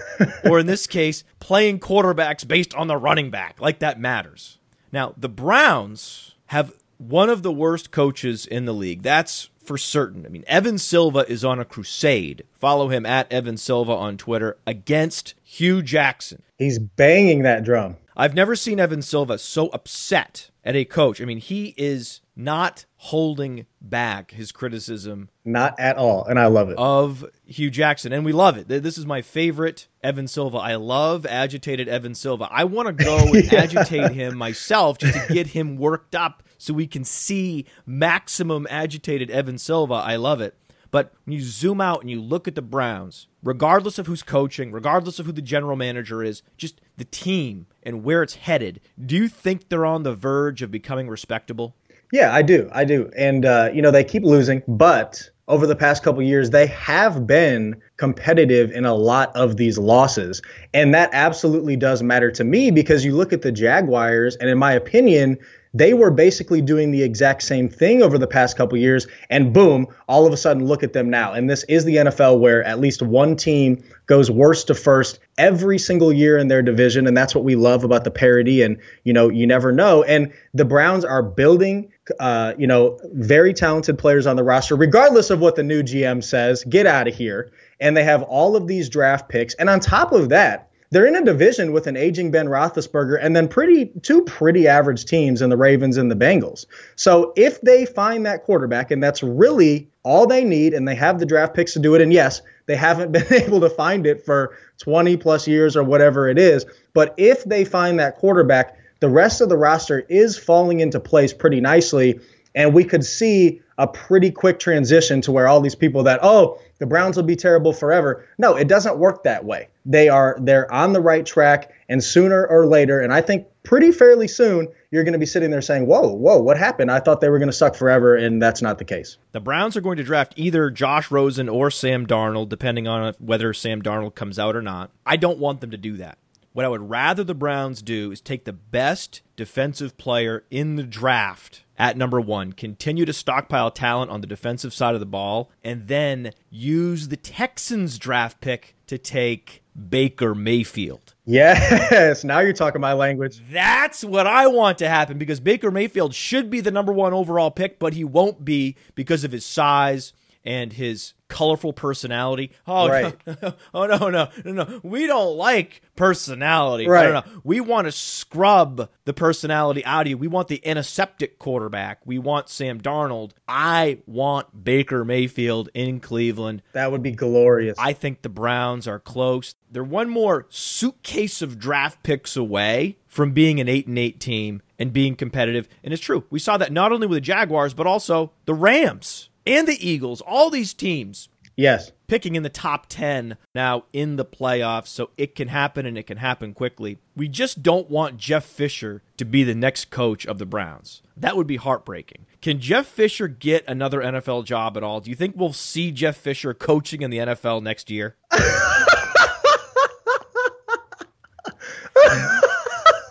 *laughs* or in this case, playing quarterbacks based on the running back. Like that matters. Now, the Browns have one of the worst coaches in the league. That's for certain. I mean, Evan Silva is on a crusade. Follow him at Evan Silva on Twitter against Hue Jackson. He's banging that drum. I've never seen Evan Silva so upset at a coach. I mean, he is not holding back his criticism. Not at all. And I love it. Of Hue Jackson. And we love it. This is my favorite Evan Silva. I love agitated Evan Silva. I want to go *laughs* and yeah. agitate him myself just to get him worked up so we can see maximum agitated Evan Silva. I love it. But when you zoom out and you look at the Browns, regardless of who's coaching, regardless of who the general manager is, just the team and where it's headed, do you think they're on the verge of becoming respectable? Yeah, I do. I do. And, uh, you know, they keep losing, but over the past couple years, they have been competitive in a lot of these losses. And that absolutely does matter to me because you look at the Jaguars, and in my opinion, they were basically doing the exact same thing over the past couple years, and boom, all of a sudden, look at them now. And this is the NFL where at least one team goes worst to first every single year in their division, and that's what we love about the parity. And you know, you never know. And the Browns are building, uh, you know, very talented players on the roster, regardless of what the new GM says. Get out of here. And they have all of these draft picks, and on top of that they're in a division with an aging Ben Roethlisberger and then pretty two pretty average teams in the Ravens and the Bengals. So if they find that quarterback, and that's really all they need, and they have the draft picks to do it, and yes, they haven't *laughs* been able to find it for 20 plus years or whatever it is, but if they find that quarterback, the rest of the roster is falling into place pretty nicely, and we could see a pretty quick transition to where all these people that oh the Browns will be terrible forever. No, it doesn't work that way. They are they're on the right track, and sooner or later, and I think pretty fairly soon, you're going to be sitting there saying, "Whoa, whoa, what happened? I thought they were going to suck forever," and that's not the case. The Browns are going to draft either Josh Rosen or Sam Darnold, depending on whether Sam Darnold comes out or not. I don't want them to do that. What I would rather the Browns do is take the best defensive player in the draft at number one, continue to stockpile talent on the defensive side of the ball, and then use the Texans draft pick to take Baker Mayfield. Yes, *laughs* now you're talking my language. That's what I want to happen because Baker Mayfield should be the number one overall pick, but he won't be because of his size and his colorful personality. Oh, right. no, *laughs* oh no, no, no, no. We don't like personality. Right. No, no, no. We want to scrub the personality out of you. We want the antiseptic quarterback. We want Sam Darnold. I want Baker Mayfield in Cleveland. That would be glorious. I think the Browns are close. They're one more suitcase of draft picks away from being an 8 and 8 team and being competitive. And it's true. We saw that not only with the Jaguars but also the Rams and the Eagles, all these teams yes. picking in the top 10 now in the playoffs, so it can happen and it can happen quickly. We just don't want Jeff Fisher to be the next coach of the Browns. That would be heartbreaking. Can Jeff Fisher get another NFL job at all? Do you think we'll see Jeff Fisher coaching in the NFL next year? *laughs*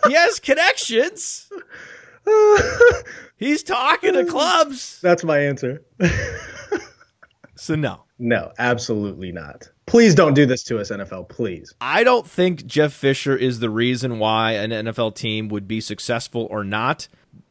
he has connections. *laughs* He's talking to clubs. That's my answer. *laughs* So, no. No, absolutely not. Please don't do this to us, NFL. Please. I don't think Jeff Fisher is the reason why an NFL team would be successful or not,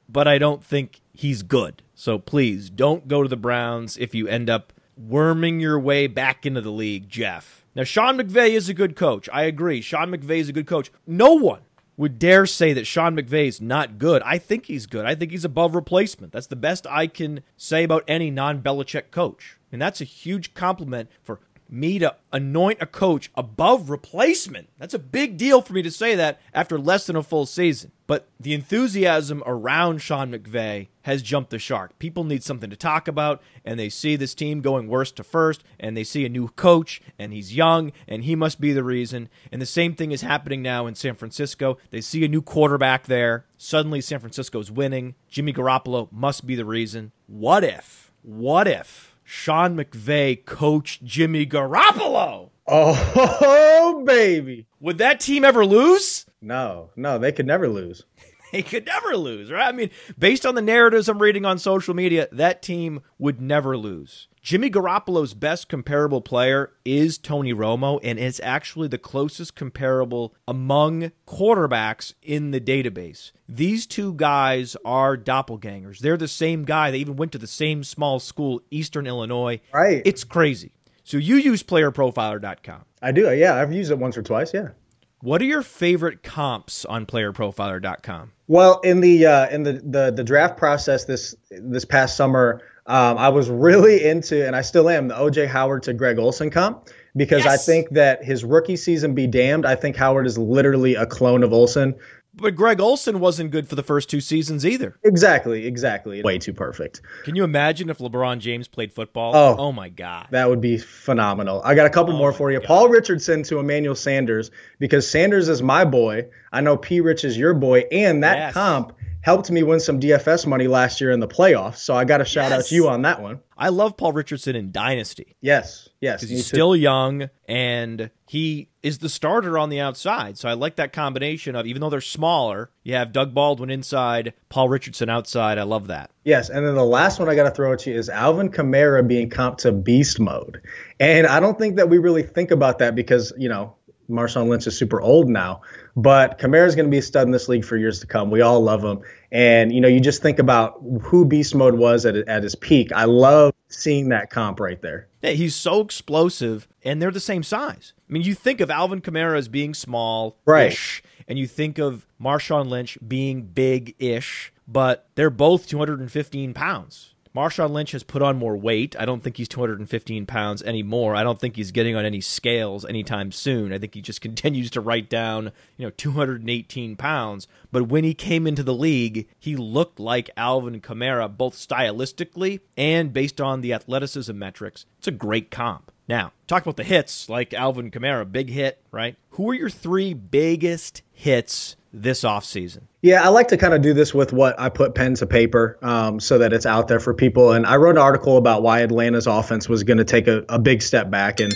but I don't think he's good. So please don't go to the Browns if you end up worming your way back into the league, Jeff. Now, Sean McVay is a good coach. I agree. Sean McVay is a good coach. No one would dare say that Sean McVay is not good. I think he's good. I think he's above replacement. That's the best I can say about any non Belichick coach. And that's a huge compliment for me to anoint a coach above replacement. That's a big deal for me to say that after less than a full season. But the enthusiasm around Sean McVay has jumped the shark. People need something to talk about, and they see this team going worst to first, and they see a new coach, and he's young, and he must be the reason. And the same thing is happening now in San Francisco. They see a new quarterback there. Suddenly, San Francisco's winning. Jimmy Garoppolo must be the reason. What if? What if? Sean McVay coached Jimmy Garoppolo. Oh, *laughs* baby. Would that team ever lose? No, no, they could never lose. *laughs* They could never lose, right? I mean, based on the narratives I'm reading on social media, that team would never lose. Jimmy Garoppolo's best comparable player is Tony Romo, and it's actually the closest comparable among quarterbacks in the database. These two guys are doppelgangers. They're the same guy. They even went to the same small school, Eastern Illinois. Right. It's crazy. So you use playerprofiler.com. I do. Yeah, I've used it once or twice. Yeah. What are your favorite comps on playerprofiler.com? Well, in the uh, in the, the the draft process this this past summer, um, I was really into, and I still am, the OJ Howard to Greg Olsen comp because I think that his rookie season be damned. I think Howard is literally a clone of Olsen. But Greg Olsen wasn't good for the first two seasons either. Exactly, exactly. Way too perfect. Can you imagine if LeBron James played football? Oh. oh my God. That would be phenomenal. I got a couple Oh more for you. God. Paul Richardson to Emmanuel Sanders because Sanders is my boy. I know P. Rich is your boy, and that Yes. comp helped me win some DFS money last year in the playoffs. So I got to shout out to you on that one. I love Paul Richardson in Dynasty Yes, yes. because he's too. still young and he is the starter on the outside. So I like that combination of, even though they're smaller, you have Doug Baldwin inside, Paul Richardson outside. I love that. Yes, and then the last one I got to throw at you is Alvin Kamara being comp to beast mode, and I don't think that we really think about that because you know Marshawn Lynch is super old now, but Kamara is going to be a stud in this league for years to come. We all love him, and you know you just think about who beast mode was at at his peak. I love seeing that comp right there. Yeah, he's so explosive, and they're the same size. I mean, you think of Alvin Kamara as being small, right? And you think of Marshawn Lynch being big-ish, but they're both 215 pounds. Marshawn Lynch has put on more weight. I don't think he's 215 pounds anymore. I don't think he's getting on any scales anytime soon. I think he just *laughs* continues to write down, you know, 218 pounds. But when he came into the league, he looked like Alvin Kamara, both stylistically and based on the athleticism metrics. It's a great comp. Now, talk about the hits like Alvin Kamara, big hit, right? Who are your three biggest hits this offseason? Yeah, I like to kind of do this with what I put pen to paper um, so that it's out there for people. And I wrote an article about why Atlanta's offense was going to take a, a big step back. And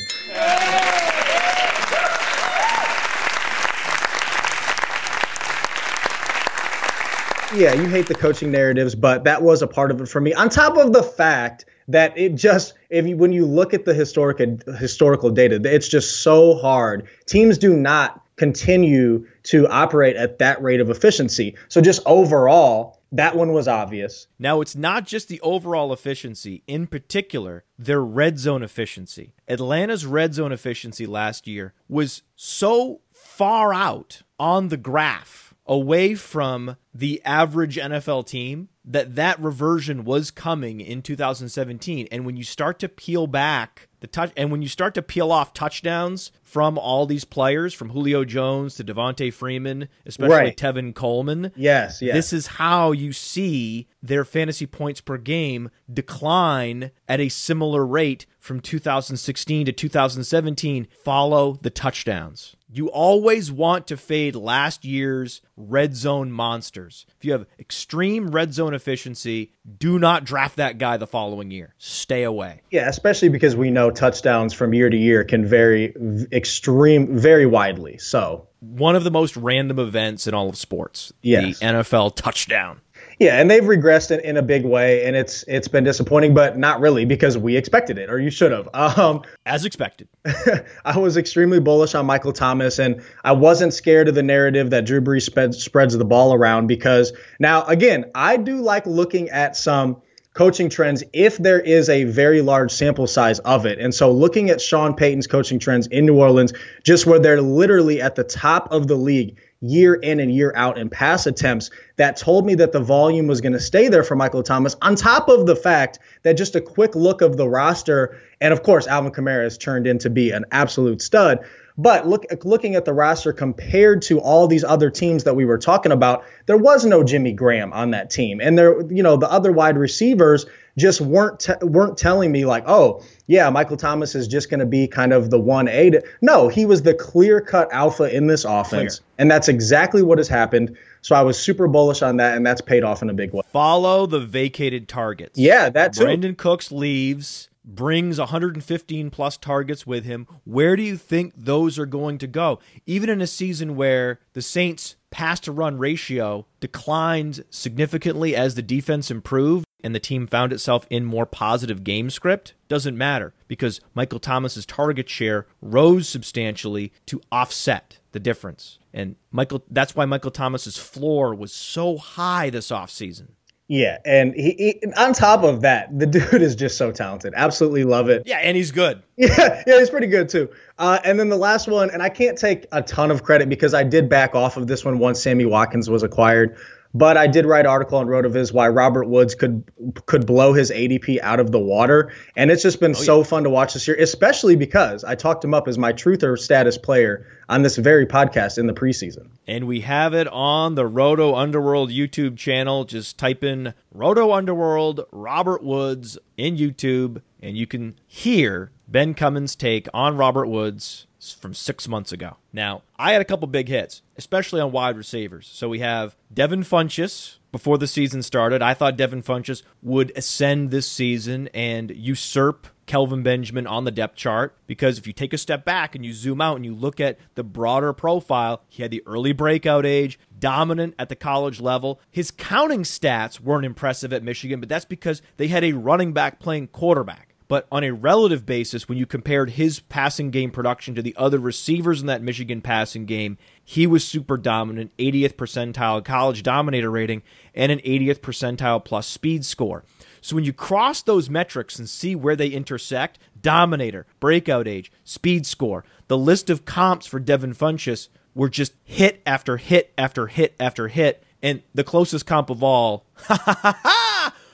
yeah, you hate the coaching narratives, but that was a part of it for me. On top of the fact that it just if you when you look at the historic historical data, it's just so hard. Teams do not continue to operate at that rate of efficiency. So just overall, that one was obvious. Now, it's not just the overall efficiency, in particular, their red zone efficiency. Atlanta's red zone efficiency last year was so far out on the graph away from the average NFL team that that reversion was coming in 2017 and when you start to peel back the touch and when you start to peel off touchdowns from all these players from Julio Jones to Devonta Freeman especially right. Tevin Coleman yes yes. this is how you see their fantasy points per game decline at a similar rate from 2016 to 2017 follow the touchdowns you always want to fade last year's red zone monsters. If you have extreme red zone efficiency, do not draft that guy the following year. Stay away. Yeah, especially because we know touchdowns from year to year can vary extreme very widely. So, one of the most random events in all of sports. Yes. The NFL touchdown. Yeah, and they've regressed in, in a big way, and it's it's been disappointing, but not really because we expected it, or you should have. *laughs* Um, As expected. *laughs* I was extremely bullish on Michael Thomas, and I wasn't scared of the narrative that Drew Brees spread, spreads the ball around because now, again, I do like looking at some coaching trends if there is a very large sample size of it. And so looking at Sean Payton's coaching trends in New Orleans, just where they're literally at the top of the league year in and year out in pass attempts that told me that the volume was going to stay there for Michael Thomas, on top of the fact that just a quick look of the roster, and of course, Alvin Kamara has turned into be an absolute stud. But look, looking at the roster compared to all these other teams that we were talking about, there was no Jimmy Graham on that team, and there, you know, the other wide receivers just weren't te- weren't telling me like, oh yeah, Michael Thomas is just going to be kind of the one A. No, he was the clear cut alpha in this offense, clear. and that's exactly what has happened. So I was super bullish on that, and that's paid off in a big way. Follow the vacated targets. Yeah, that too. Brandin Cooks leaves brings 115 plus targets with him. Where do you think those are going to go? Even in a season where the Saints pass to run ratio declined significantly as the defense improved and the team found itself in more positive game script, doesn't matter because Michael Thomas's target share rose substantially to offset the difference. And Michael that's why Michael Thomas's floor was so high this offseason. Yeah, and he, he, on top of that, the dude is just so talented. Absolutely love it. Yeah, and he's good. *laughs* Yeah, yeah, he's pretty good too. Uh, and then the last one, and I can't take a ton of credit because I did back off of this one once Sammy Watkins was acquired. But I did write an article on RotoViz why Robert Woods could could blow his ADP out of the water, and it's just been oh, so yeah. fun to watch this year, especially because I talked him up as my truther status player on this very podcast in the preseason. And we have it on the Roto Underworld YouTube channel. Just type in Roto Underworld Robert Woods in YouTube, and you can hear Ben Cummins' take on Robert Woods from six months ago. Now, I had a couple big hits, especially on wide receivers. So we have Devin Funchess before the season started. I thought Devin Funchess would ascend this season and usurp Kelvin Benjamin on the depth chart because if you take a step back and you zoom out and you look at the broader profile, he had the early breakout age, dominant at the college level. His counting stats weren't impressive at Michigan, but that's because they had a running back playing quarterback. But on a relative basis, when you compared his passing game production to the other receivers in that Michigan passing game, he was super dominant, 80th percentile college dominator rating, and an 80th percentile plus speed score. So when you cross those metrics and see where they intersect, dominator, breakout age, speed score, the list of comps for Devin Funchess were just hit after hit after hit after hit. And the closest comp of all, *laughs*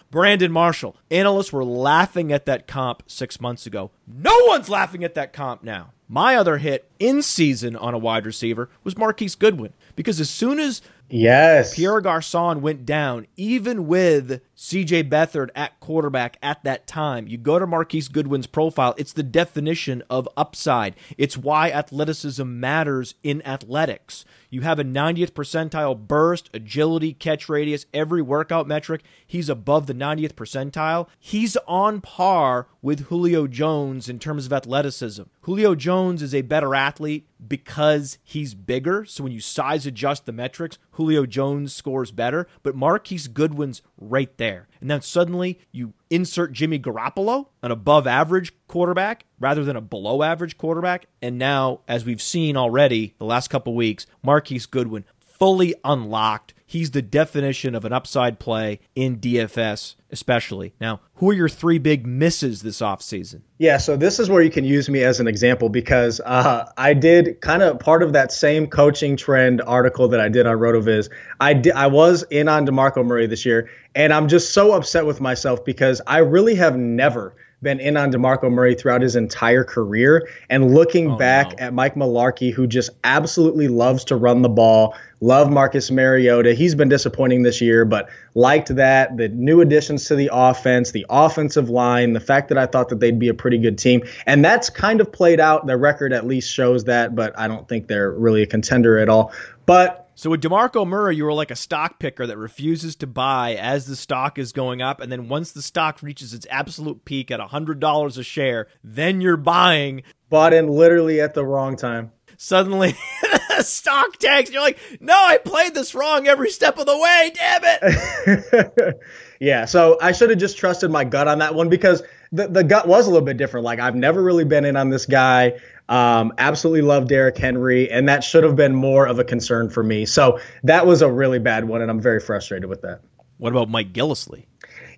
Brandon Marshall. Analysts were laughing at that comp six months ago. No one's laughing at that comp now. My other hit in season on a wide receiver was Marquise Goodwin because as soon as Yes. Pierre Garcon went down, even with CJ Beathard at quarterback at that time. You go to Marquise Goodwin's profile, it's the definition of upside. It's why athleticism matters in athletics. You have a 90th percentile burst, agility, catch radius, every workout metric. He's above the 90th percentile. He's on par with Julio Jones in terms of athleticism. Julio Jones is a better athlete because he's bigger. So when you size adjust the metrics, Julio Jones scores better. But Marquise Goodwin's right there. And then suddenly you insert Jimmy Garoppolo, an above average quarterback, rather than a below average quarterback. And now, as we've seen already the last couple weeks, Marquise Goodwin fully unlocked. He's the definition of an upside play in DFS, especially. Now, who are your three big misses this offseason? Yeah, so this is where you can use me as an example because uh, I did kind of part of that same coaching trend article that I did on RotoViz. I did, I was in on DeMarco Murray this year, and I'm just so upset with myself because I really have never – been in on DeMarco Murray throughout his entire career. And looking oh, back at Mike Mularkey, who just absolutely loves to run the ball, love Marcus Mariota. He's been disappointing this year, but liked that. The new additions to the offense, the offensive line, the fact that I thought that they'd be a pretty good team. And that's kind of played out. The record at least shows that, but I don't think they're really a contender at all. But so with DeMarco Murray, you were like a stock picker that refuses to buy as the stock is going up, and then once the stock reaches its absolute peak at hundred dollars a share, then you're buying. Bought in literally at the wrong time. Suddenly, *laughs* stock tanks. You're like, no, I played this wrong every step of the way. Damn it. *laughs* yeah, so I should have just trusted my gut on that one because the the gut was a little bit different. Like I've never really been in on this guy. Um, absolutely love Derrick Henry, and that should have been more of a concern for me. So that was a really bad one, and I'm very frustrated with that. What about Mike Gillislee?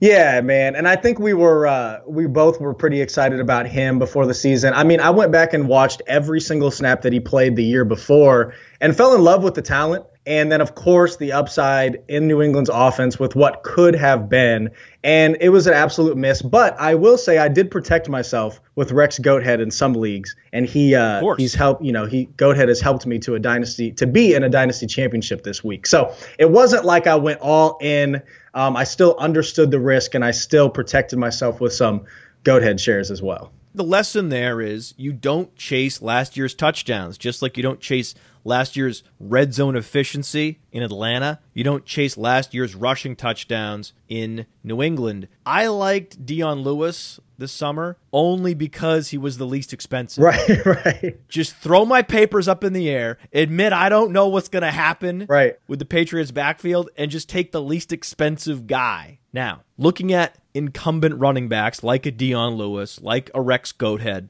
Yeah, man, and I think we were uh, we both were pretty excited about him before the season. I mean, I went back and watched every single snap that he played the year before, and fell in love with the talent. And then, of course, the upside in New England's offense with what could have been. And it was an absolute miss. But I will say I did protect myself with Rex Goathead in some leagues. And he uh, he's helped, you know, he Goathead has helped me to a dynasty to be in a dynasty championship this week. So it wasn't like I went all in. Um, I still understood the risk and I still protected myself with some Goathead shares as well. The lesson there is you don't chase last year's touchdowns, just like you don't chase last year's red zone efficiency in Atlanta. You don't chase last year's rushing touchdowns in New England. I liked Dion Lewis this summer only because he was the least expensive. Right, *laughs* right. Just throw my papers up in the air, admit I don't know what's going to happen right. with the Patriots backfield and just take the least expensive guy. Now, looking at incumbent running backs like a Dion Lewis, like a Rex Goathead,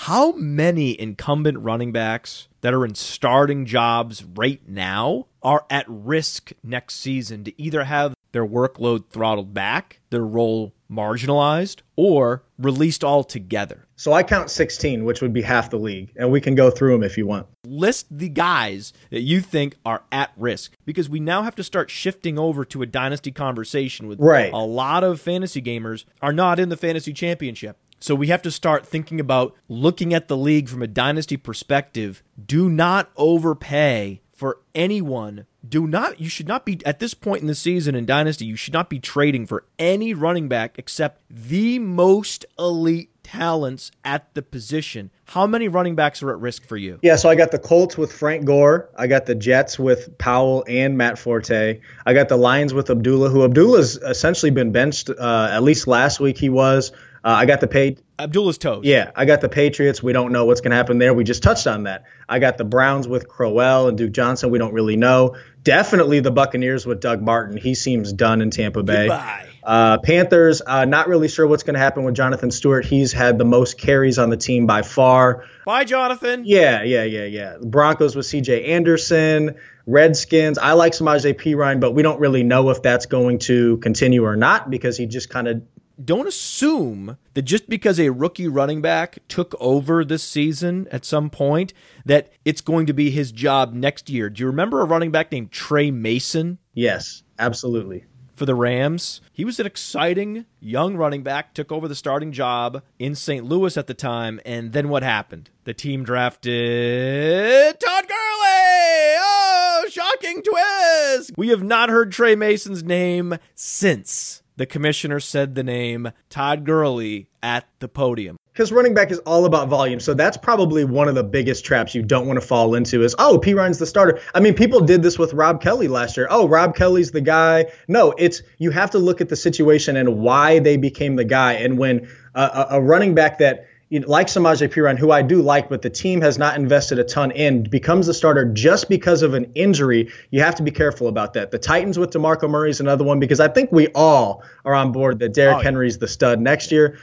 how many incumbent running backs that are in starting jobs right now are at risk next season to either have their workload throttled back, their role marginalized, or released altogether. So I count 16, which would be half the league, and we can go through them if you want. List the guys that you think are at risk because we now have to start shifting over to a dynasty conversation with right. a lot of fantasy gamers are not in the fantasy championship. So we have to start thinking about looking at the league from a dynasty perspective. Do not overpay for anyone. Do not you should not be at this point in the season in dynasty, you should not be trading for any running back except the most elite talents at the position. How many running backs are at risk for you? Yeah, so I got the Colts with Frank Gore. I got the Jets with Powell and Matt Forte. I got the Lions with Abdullah, who Abdullah's essentially been benched. Uh, at least last week he was. Uh, I got the paid. Abdullah's toes. Yeah, I got the Patriots. We don't know what's going to happen there. We just touched on that. I got the Browns with Crowell and Duke Johnson. We don't really know. Definitely the Buccaneers with Doug Martin. He seems done in Tampa Bay. Goodbye. Uh, Panthers, uh, not really sure what's going to happen with Jonathan Stewart. He's had the most carries on the team by far. Bye, Jonathan. Yeah, yeah, yeah, yeah. Broncos with C.J. Anderson. Redskins, I like Samaje Perine, but we don't really know if that's going to continue or not because he just kind of don't assume that just because a rookie running back took over this season at some point that it's going to be his job next year. Do you remember a running back named Tre Mason? Yes, absolutely. For the Rams, he was an exciting young running back, took over the starting job in St. Louis at the time, and then what happened? The team drafted Todd Gurley. Oh, shocking twist! We have not heard Tre Mason's name since the commissioner said the name Todd Gurley at the podium. Because running back is all about volume. So that's probably one of the biggest traps you don't want to fall into is, oh, Perine's the starter. I mean, people did this with Rob Kelley last year. Oh, Rob Kelley's the guy. No, it's you have to look at the situation and why they became the guy. And when a, a running back that you know, like Samaje Perine, who I do like, but the team has not invested a ton in, becomes the starter just because of an injury. You have to be careful about that. The Titans with DeMarco Murray is another one because I think we all are on board that Derrick oh. Henry's the stud next year.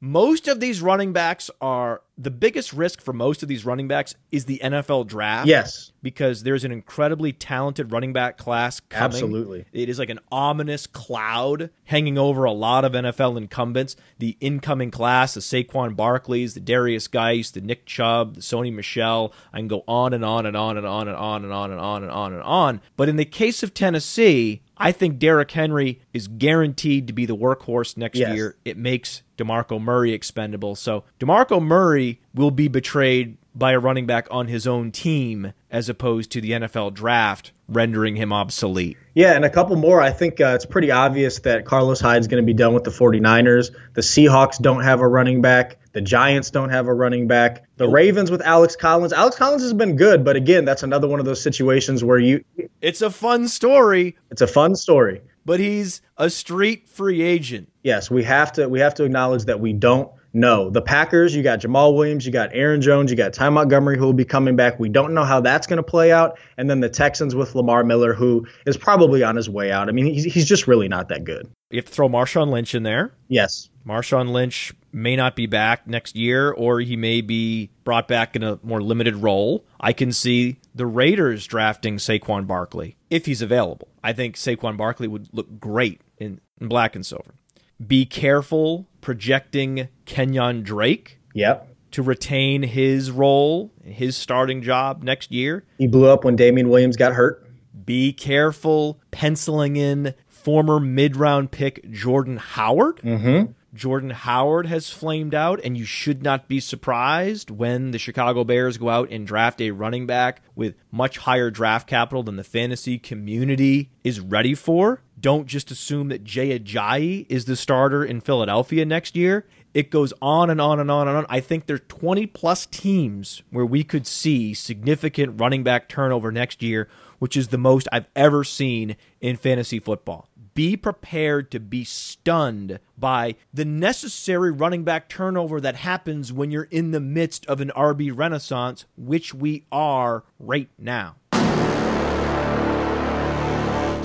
Most of these running backs are the biggest risk for most of these running backs is the NFL draft. Yes. Because there's an incredibly talented running back class coming. Absolutely. It is like an ominous cloud hanging over a lot of NFL incumbents. The incoming class, the Saquon Barkleys, the Derrius Guice, the Nick Chubb, the Sony Michel. I can go on and on and on and on and on and on and on and on and on. But in the case of Tennessee, I think Derrick Henry is guaranteed to be the workhorse next yes. year. It makes DeMarco Murray expendable. So DeMarco Murray will be betrayed by a running back on his own team as opposed to the NFL draft rendering him obsolete. Yeah, and a couple more. I think uh, it's pretty obvious that Carlos Hyde's going to be done with the 49ers. The Seahawks don't have a running back. The Giants don't have a running back. The Ravens with Alex Collins. Alex Collins has been good, but again, that's another one of those situations where you. It's a fun story. It's a fun story. But he's a street free agent. Yes, we have to we have to acknowledge that we don't know. The Packers, you got Jamaal Williams, you got Aaron Jones, you got Ty Montgomery who will be coming back. We don't know how that's going to play out. And then the Texans with Lamar Miller, who is probably on his way out. I mean, he's, he's just really not that good. You have to throw Marshawn Lynch in there. Yes. Marshawn Lynch may not be back next year, or he may be brought back in a more limited role. I can see the Raiders drafting Saquon Barkley if he's available. I think Saquon Barkley would look great in, in black and silver. Be careful projecting Kenyon Drake. Yep. To retain his role, his starting job next year. He blew up when Damien Williams got hurt. Be careful penciling in former mid round pick Jordan Howard. Mm-hmm. Jordan Howard has flamed out, and you should not be surprised when the Chicago Bears go out and draft a running back with much higher draft capital than the fantasy community is ready for. Don't just assume that Jay Ajayi is the starter in Philadelphia next year. It goes on and on and on and on. I think there's 20 plus teams where we could see significant running back turnover next year, which is the most I've ever seen in fantasy football be prepared to be stunned by the necessary running back turnover that happens when you're in the midst of an RB renaissance, which we are right now.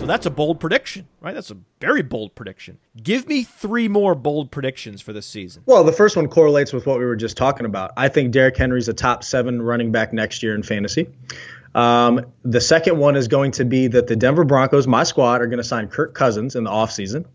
That's a bold prediction, right? That's a very bold prediction. Give me three more bold predictions for this season. Well, the first one correlates with what we were just talking about. I think Derrick Henry's a top seven running back next year in fantasy. Um, the second one is going to be that the Denver Broncos, my squad, are going to sign Kirk Cousins in the offseason.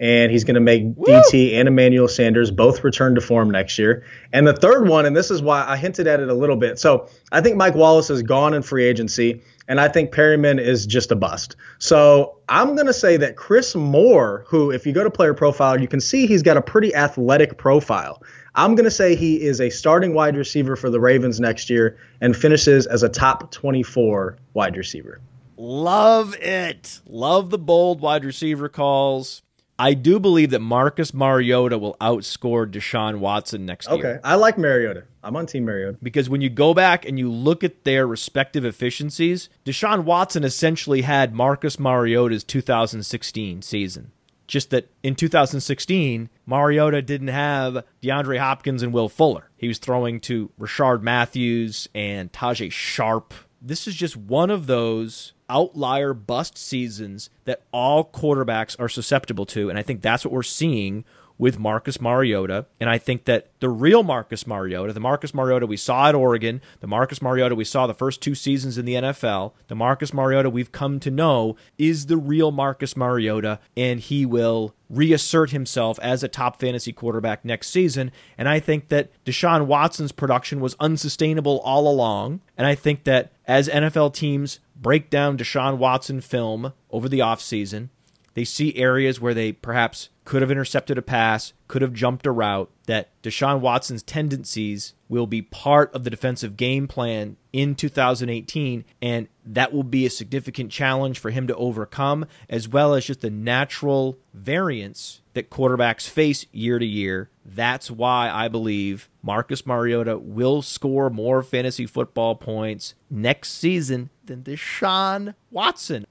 And he's going to make Woo! DT and Emmanuel Sanders both return to form next year. And the third one, and this is why I hinted at it a little bit. So I think Mike Wallace is gone in free agency, and I think Perriman is just a bust. So I'm going to say that Chris Moore, who, if you go to player profile, you can see he's got a pretty athletic profile. I'm going to say he is a starting wide receiver for the Ravens next year and finishes as a top 24 wide receiver. Love it. Love the bold wide receiver calls. I do believe that Marcus Mariota will outscore Deshaun Watson next okay. year. Okay. I like Mariota. I'm on Team Mariota. Because when you go back and you look at their respective efficiencies, Deshaun Watson essentially had Marcus Mariota's 2016 season. Just that in 2016, Mariota didn't have DeAndre Hopkins and Will Fuller. He was throwing to Rishard Matthews and Tajae Sharpe this is just one of those outlier bust seasons that all quarterbacks are susceptible to. And I think that's what we're seeing with Marcus Mariota. And I think that the real Marcus Mariota, the Marcus Mariota we saw at Oregon, the Marcus Mariota we saw the first two seasons in the NFL, the Marcus Mariota we've come to know is the real Marcus Mariota, and he will reassert himself as a top fantasy quarterback next season. And I think that Deshaun Watson's production was unsustainable all along. And I think that as NFL teams break down Deshaun Watson film over the offseason, they see areas where they perhaps could have intercepted a pass, could have jumped a route, that Deshaun Watson's tendencies will be part of the defensive game plan in 2018, and that will be a significant challenge for him to overcome, as well as just the natural variance that quarterbacks face year to year. That's why I believe Marcus Mariota will score more fantasy football points next season than Deshaun Watson.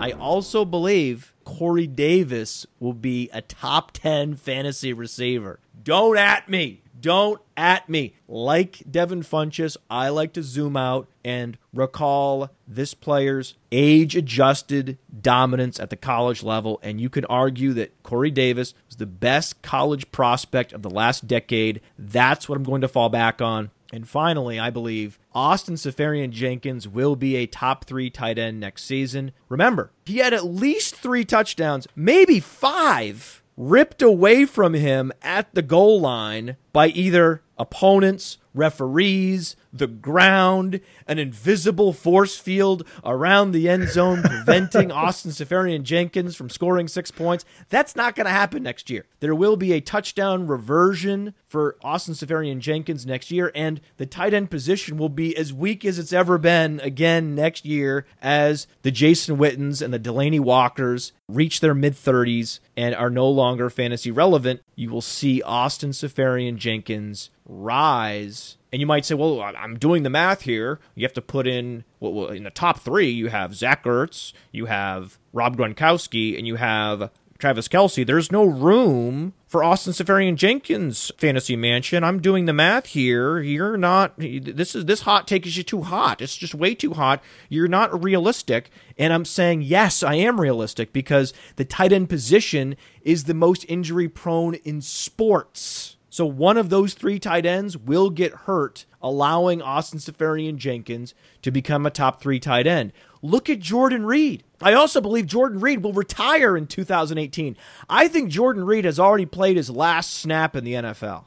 I also believe Corey Davis will be a top 10 fantasy receiver. Don't at me. Don't at me. Like Devin Funchess, I like to zoom out and recall this player's age adjusted dominance at the college level. And you could argue that Corey Davis was the best college prospect of the last decade. That's what I'm going to fall back on. And finally, I believe Austin Seferian Jenkins will be a top three tight end next season. Remember, he had at least three touchdowns, maybe five, ripped away from him at the goal line by either opponents, referees, the ground, an invisible force field around the end zone preventing *laughs* Austin Seferian Jenkins from scoring six points. That's not going to happen next year. There will be a touchdown reversion for Austin Seferian Jenkins next year, and the tight end position will be as weak as it's ever been again next year as the Jason Wittens and the Delanie Walkers reach their mid 30s and are no longer fantasy relevant. You will see Austin Seferian Jenkins rise. And you might say, well, I'm doing the math here. You have to put in, well, in the top three, you have Zach Ertz, you have Rob Gronkowski, and you have Travis Kelce. There's no room for Austin Seferian Jenkins fantasy mansion. I'm doing the math here. You're not this is this hot take is you too hot. It's just way too hot. You're not realistic. And I'm saying yes, I am realistic because the tight end position is the most injury prone in sports. So one of those three tight ends will get hurt, allowing Austin Seferian Jenkins to become a top three tight end. Look at Jordan Reed. I also believe Jordan Reed will retire in 2018. I think Jordan Reed has already played his last snap in the NFL.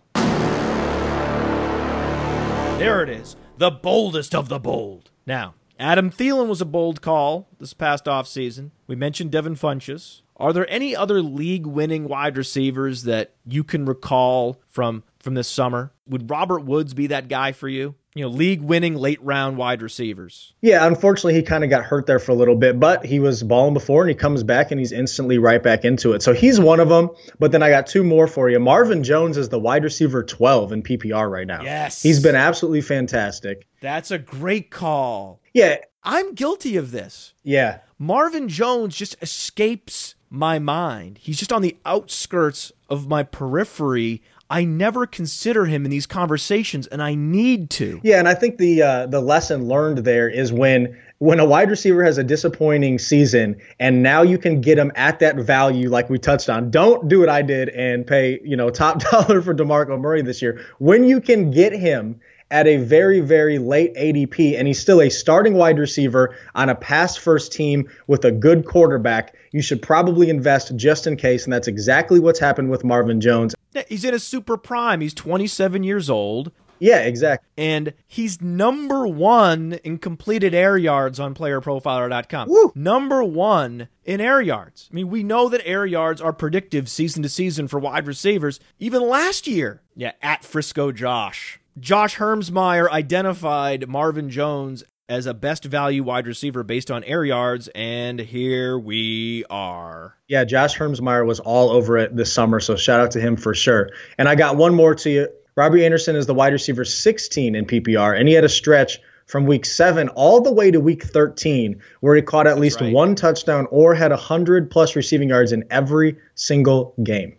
There it is, the boldest of the bold. Now, Adam Thielen was a bold call this past offseason. We mentioned Devin Funchess. Are there any other league winning wide receivers that you can recall from from this summer? Would Robert Woods be that guy for you? You know, league winning late round wide receivers. Yeah, unfortunately, he kind of got hurt there for a little bit, but he was balling before and he comes back and he's instantly right back into it. So he's one of them. But then I got two more for you. Marvin Jones is the wide receiver 12 in PPR right now. Yes. He's been absolutely fantastic. That's a great call. Yeah. I'm guilty of this. Yeah. Marvin Jones just escapes my mind. He's just on the outskirts of my periphery. I never consider him in these conversations, and I need to. Yeah, and I think the uh, the lesson learned there is when when a wide receiver has a disappointing season, and now you can get him at that value, like we touched on. Don't do what I did and pay you know *laughs* top dollar for Demarco Murray this year. When you can get him at a very, very late ADP, and he's still a starting wide receiver on a pass first team with a good quarterback. You should probably invest just in case, and that's exactly what's happened with Marvin Jones. He's in a super prime. He's 27 years old. Yeah, exactly. And he's number one in completed air yards on playerprofiler.com. Woo. Number one in air yards. I mean, we know that air yards are predictive season to season for wide receivers, even last year. Yeah, at Frisco Josh. Josh Hermsmeyer identified Marvin Jones as a best value wide receiver based on air yards, and here we are. Yeah, Josh Hermsmeyer was all over it this summer, so shout out to him for sure. And I got one more to you. Robbie Anderson is the wide receiver 16 in PPR, and he had a stretch from week seven all the way to week 13 where he caught at That's least right. one touchdown or had 100 plus receiving yards in every single game.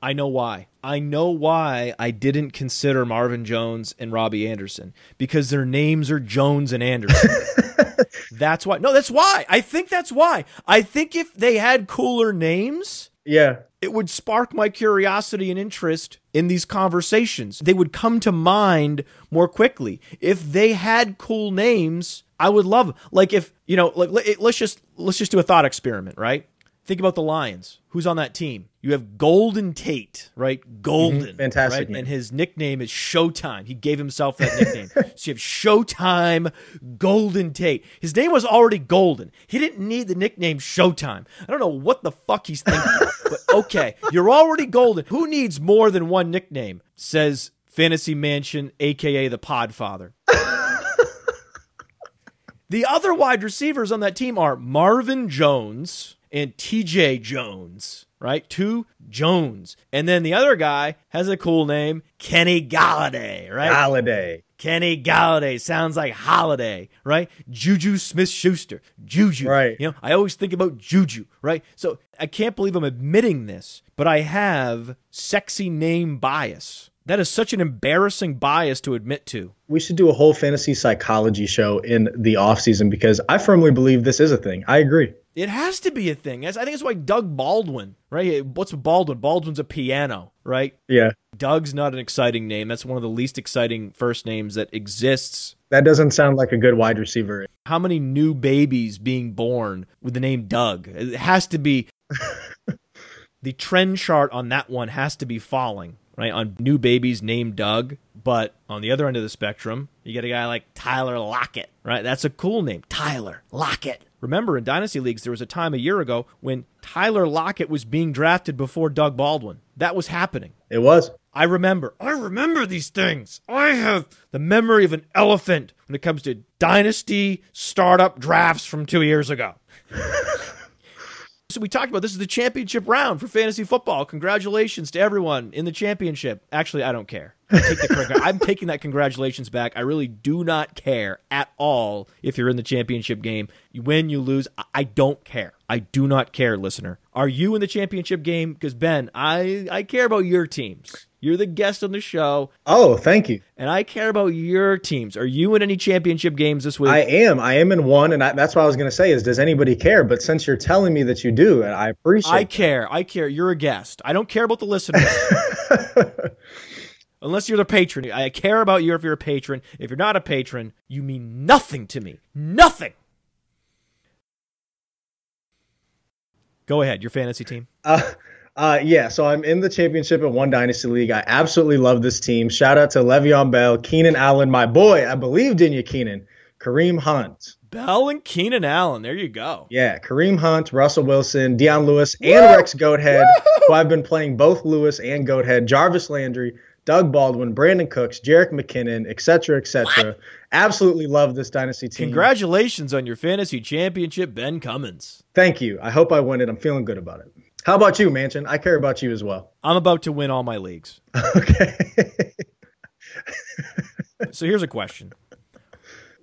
I know why. I know why I didn't consider Marvin Jones and Robbie Anderson because their names are Jones and Anderson. *laughs* that's why. No, that's why. I think that's why. I think if they had cooler names, Yeah. it would spark my curiosity and interest in these conversations. They would come to mind more quickly. If they had cool names, I would love like if, you know, like let- let's just let's just do a thought experiment, right? Think about the Lions. Who's on that team? You have Golden Tate, right? Golden. Mm-hmm. Fantastic Right? name. And his nickname is Showtime. He gave himself that nickname. *laughs* so you have Showtime Golden Tate. His name was already Golden. He didn't need the nickname Showtime. I don't know what the fuck he's thinking. *laughs* but okay, you're already golden. Who needs more than one nickname? Says Fantasy Mansion, aka the Podfather. *laughs* The other wide receivers on that team are Marvin Jones and TJ Jones, right? Two Jones. And then the other guy has a cool name, Kenny Golladay, right? Golladay. Kenny Golladay sounds like holiday, right? Juju Smith Schuster, Juju. Right. You know, I always think about Juju, right? So I can't believe I'm admitting this, but I have sexy name bias. That is such an embarrassing bias to admit to. We should do a whole fantasy psychology show in the offseason because I firmly believe this is a thing. I agree. It has to be a thing. I think it's why Doug Baldwin, right? What's Baldwin? Baldwin's a piano, right? Yeah. Doug's not an exciting name. That's one of the least exciting first names that exists. That doesn't sound like a good wide receiver. How many new babies being born with the name Doug? It has to be *laughs* the trend chart on that one has to be falling, right? On new babies named Doug. But on the other end of the spectrum, you get a guy like Tyler Lockett, right? That's a cool name. Tyler Lockett. Remember in Dynasty Leagues, there was a time a year ago when Tyler Lockett was being drafted before Doug Baldwin. That was happening. It was. I remember. I remember these things. I have the memory of an elephant when it comes to dynasty startup drafts from two years ago. *laughs* so we talked about this is the championship round for fantasy football. Congratulations to everyone in the championship. Actually, I don't care. The I'm taking that congratulations back. I really do not care at all if you're in the championship game. You win, you lose. I- I don't care. I do not care, listener. Are you in the championship game? Because Ben, I I care about your teams. You're the guest on the show, Oh, thank you. and I care about your teams. Are you in any championship games this week? I am. I am in one, and I, that's what I was going to say is, does anybody care? But since you're telling me that you do, and I appreciate I care. I care. You're a guest. I don't care about the listeners. *laughs* Unless you're the patron. I care about you if you're a patron. If you're not a patron, you mean nothing to me. Nothing. Go ahead. Your fantasy team. Uh, uh, yeah, so I'm in the championship at One Dynasty League. I absolutely love this team. Shout out to Le'Veon Bell, Keenan Allen, my boy. I believed in you, Keenan. Kareem Hunt. Bell and Keenan Allen. There you go. Yeah, Kareem Hunt, Russell Wilson, Dion Lewis, and Rex Goathead, who I've been playing both Lewis and Goathead, Jarvis Landry, Doug Baldwin, Brandin Cooks, Jerick McKinnon, et cetera, et cetera. Absolutely love this Dynasty team. Congratulations on your fantasy championship, Ben Cummins. Thank you. I hope I win it. I'm feeling good about it. How about you, Mansion? I care about you as well. I'm about to win all my leagues. *laughs* okay. So here's a question.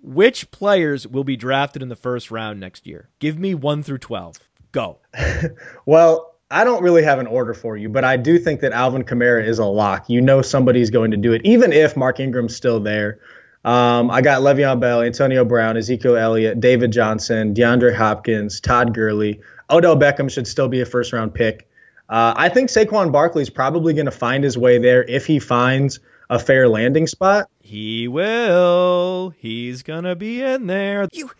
Which players will be drafted in the first round next year? Give me 1 through 12. Go. *laughs* Well, I don't really have an order for you, but I do think that Alvin Kamara is a lock. You know somebody's going to do it, even if Mark Ingram's still there. Um, I got Le'Veon Bell, Antonio Brown, Ezekiel Elliott, David Johnson, DeAndre Hopkins, Todd Gurley. Odell Beckham should still be a first round pick. Uh, I think Saquon Barkley is probably going to find his way there if he finds a fair landing spot. He will. He's gonna be in there. You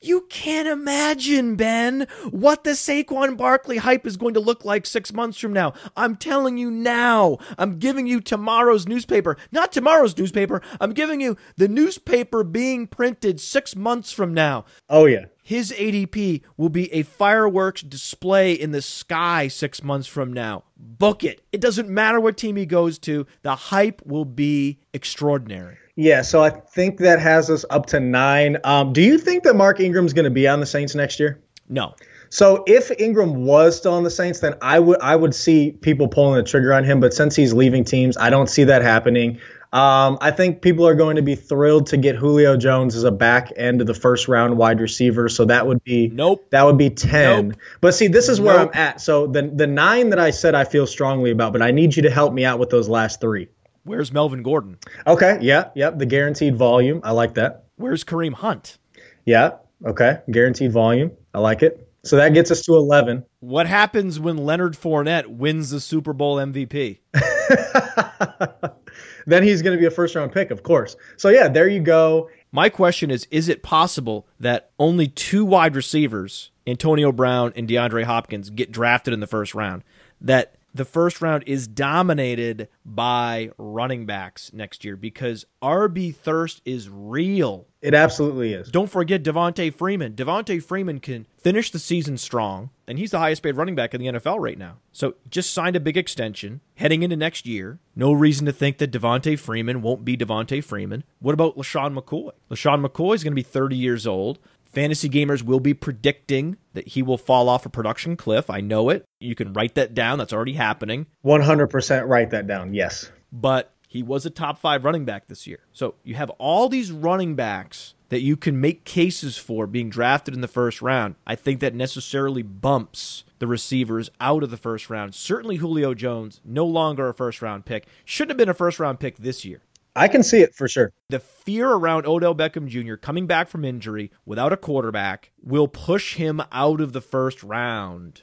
you can't imagine, Ben, what the Saquon Barkley hype is going to look like six months from now. I'm telling you now. I'm giving you tomorrow's newspaper. Not tomorrow's newspaper. I'm giving you the newspaper being printed six months from now. Oh, yeah. His ADP will be a fireworks display in the sky six months from now. Book it. It doesn't matter what team he goes to, the hype will be extraordinary. Yeah, so I think that has us up to nine. Um, do you think that Mark Ingram's going to be on the Saints next year? No. So if Ingram was still on the Saints, then I would I would see people pulling the trigger on him. But since he's leaving teams, I don't see that happening. Um, I think people are going to be thrilled to get Julio Jones as a back end of the first round wide receiver. So that would be nope. That would be ten. Nope. But see, this is where Nope. I'm at. So the the nine that I said I feel strongly about, but I need you to help me out with those last three. Where's Melvin Gordon? Okay. Yeah. Yep. The guaranteed volume. I like that. Where's Kareem Hunt? Yeah. Okay. Guaranteed volume. I like it. So that gets us to 11. What happens when Leonard Fournette wins the Super Bowl MVP? *laughs* then he's going to be a first round pick, of course. So yeah, there you go. My question is Is it possible that only two wide receivers, Antonio Brown and DeAndre Hopkins, get drafted in the first round? That the first round is dominated by running backs next year because RB thirst is real. It absolutely is. Don't forget Devonta Freeman. Devonta Freeman can finish the season strong, and he's the highest paid running back in the NFL right now. So just signed a big extension heading into next year. No reason to think that Devonta Freeman won't be Devonta Freeman. What about LeSean McCoy? LeSean McCoy is going to be 30 years old. Fantasy gamers will be predicting that he will fall off a production cliff. I know it. You can write that down. That's already happening. 100% write that down. Yes. But he was a top five running back this year. So you have all these running backs that you can make cases for being drafted in the first round. I think that necessarily bumps the receivers out of the first round. Certainly Julio Jones, no longer a first round pick. Shouldn't have been a first round pick this year. I can see it for sure. The fear around Odell Beckham Jr. coming back from injury without a quarterback will push him out of the first round.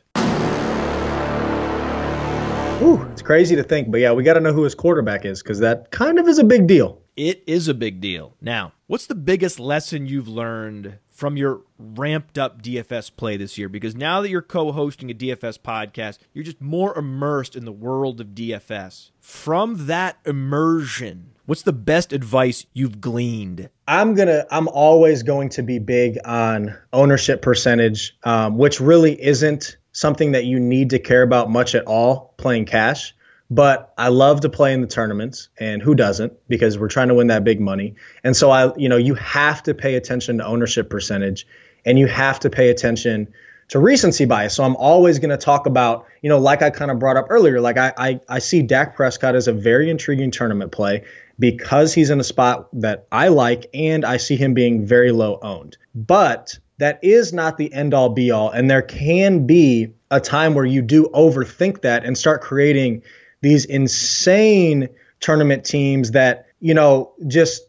Ooh, it's crazy to think, but yeah, we got to know who his quarterback is because that kind of is a big deal. It is a big deal. Now, what's the biggest lesson you've learned from your ramped up DFS play this year? Because now that you're co hosting a DFS podcast, you're just more immersed in the world of DFS. From that immersion, what's the best advice you've gleaned? I'm gonna. I'm always going to be big on ownership percentage, um, which really isn't something that you need to care about much at all playing cash. But I love to play in the tournaments, and who doesn't? Because we're trying to win that big money. And so I, you know, you have to pay attention to ownership percentage, and you have to pay attention to recency bias. So I'm always going to talk about, you know, like I kind of brought up earlier, like I, I I see Dak Prescott as a very intriguing tournament play because he's in a spot that I like, and I see him being very low owned. But that is not the end all be all, and there can be a time where you do overthink that and start creating these insane tournament teams that you know just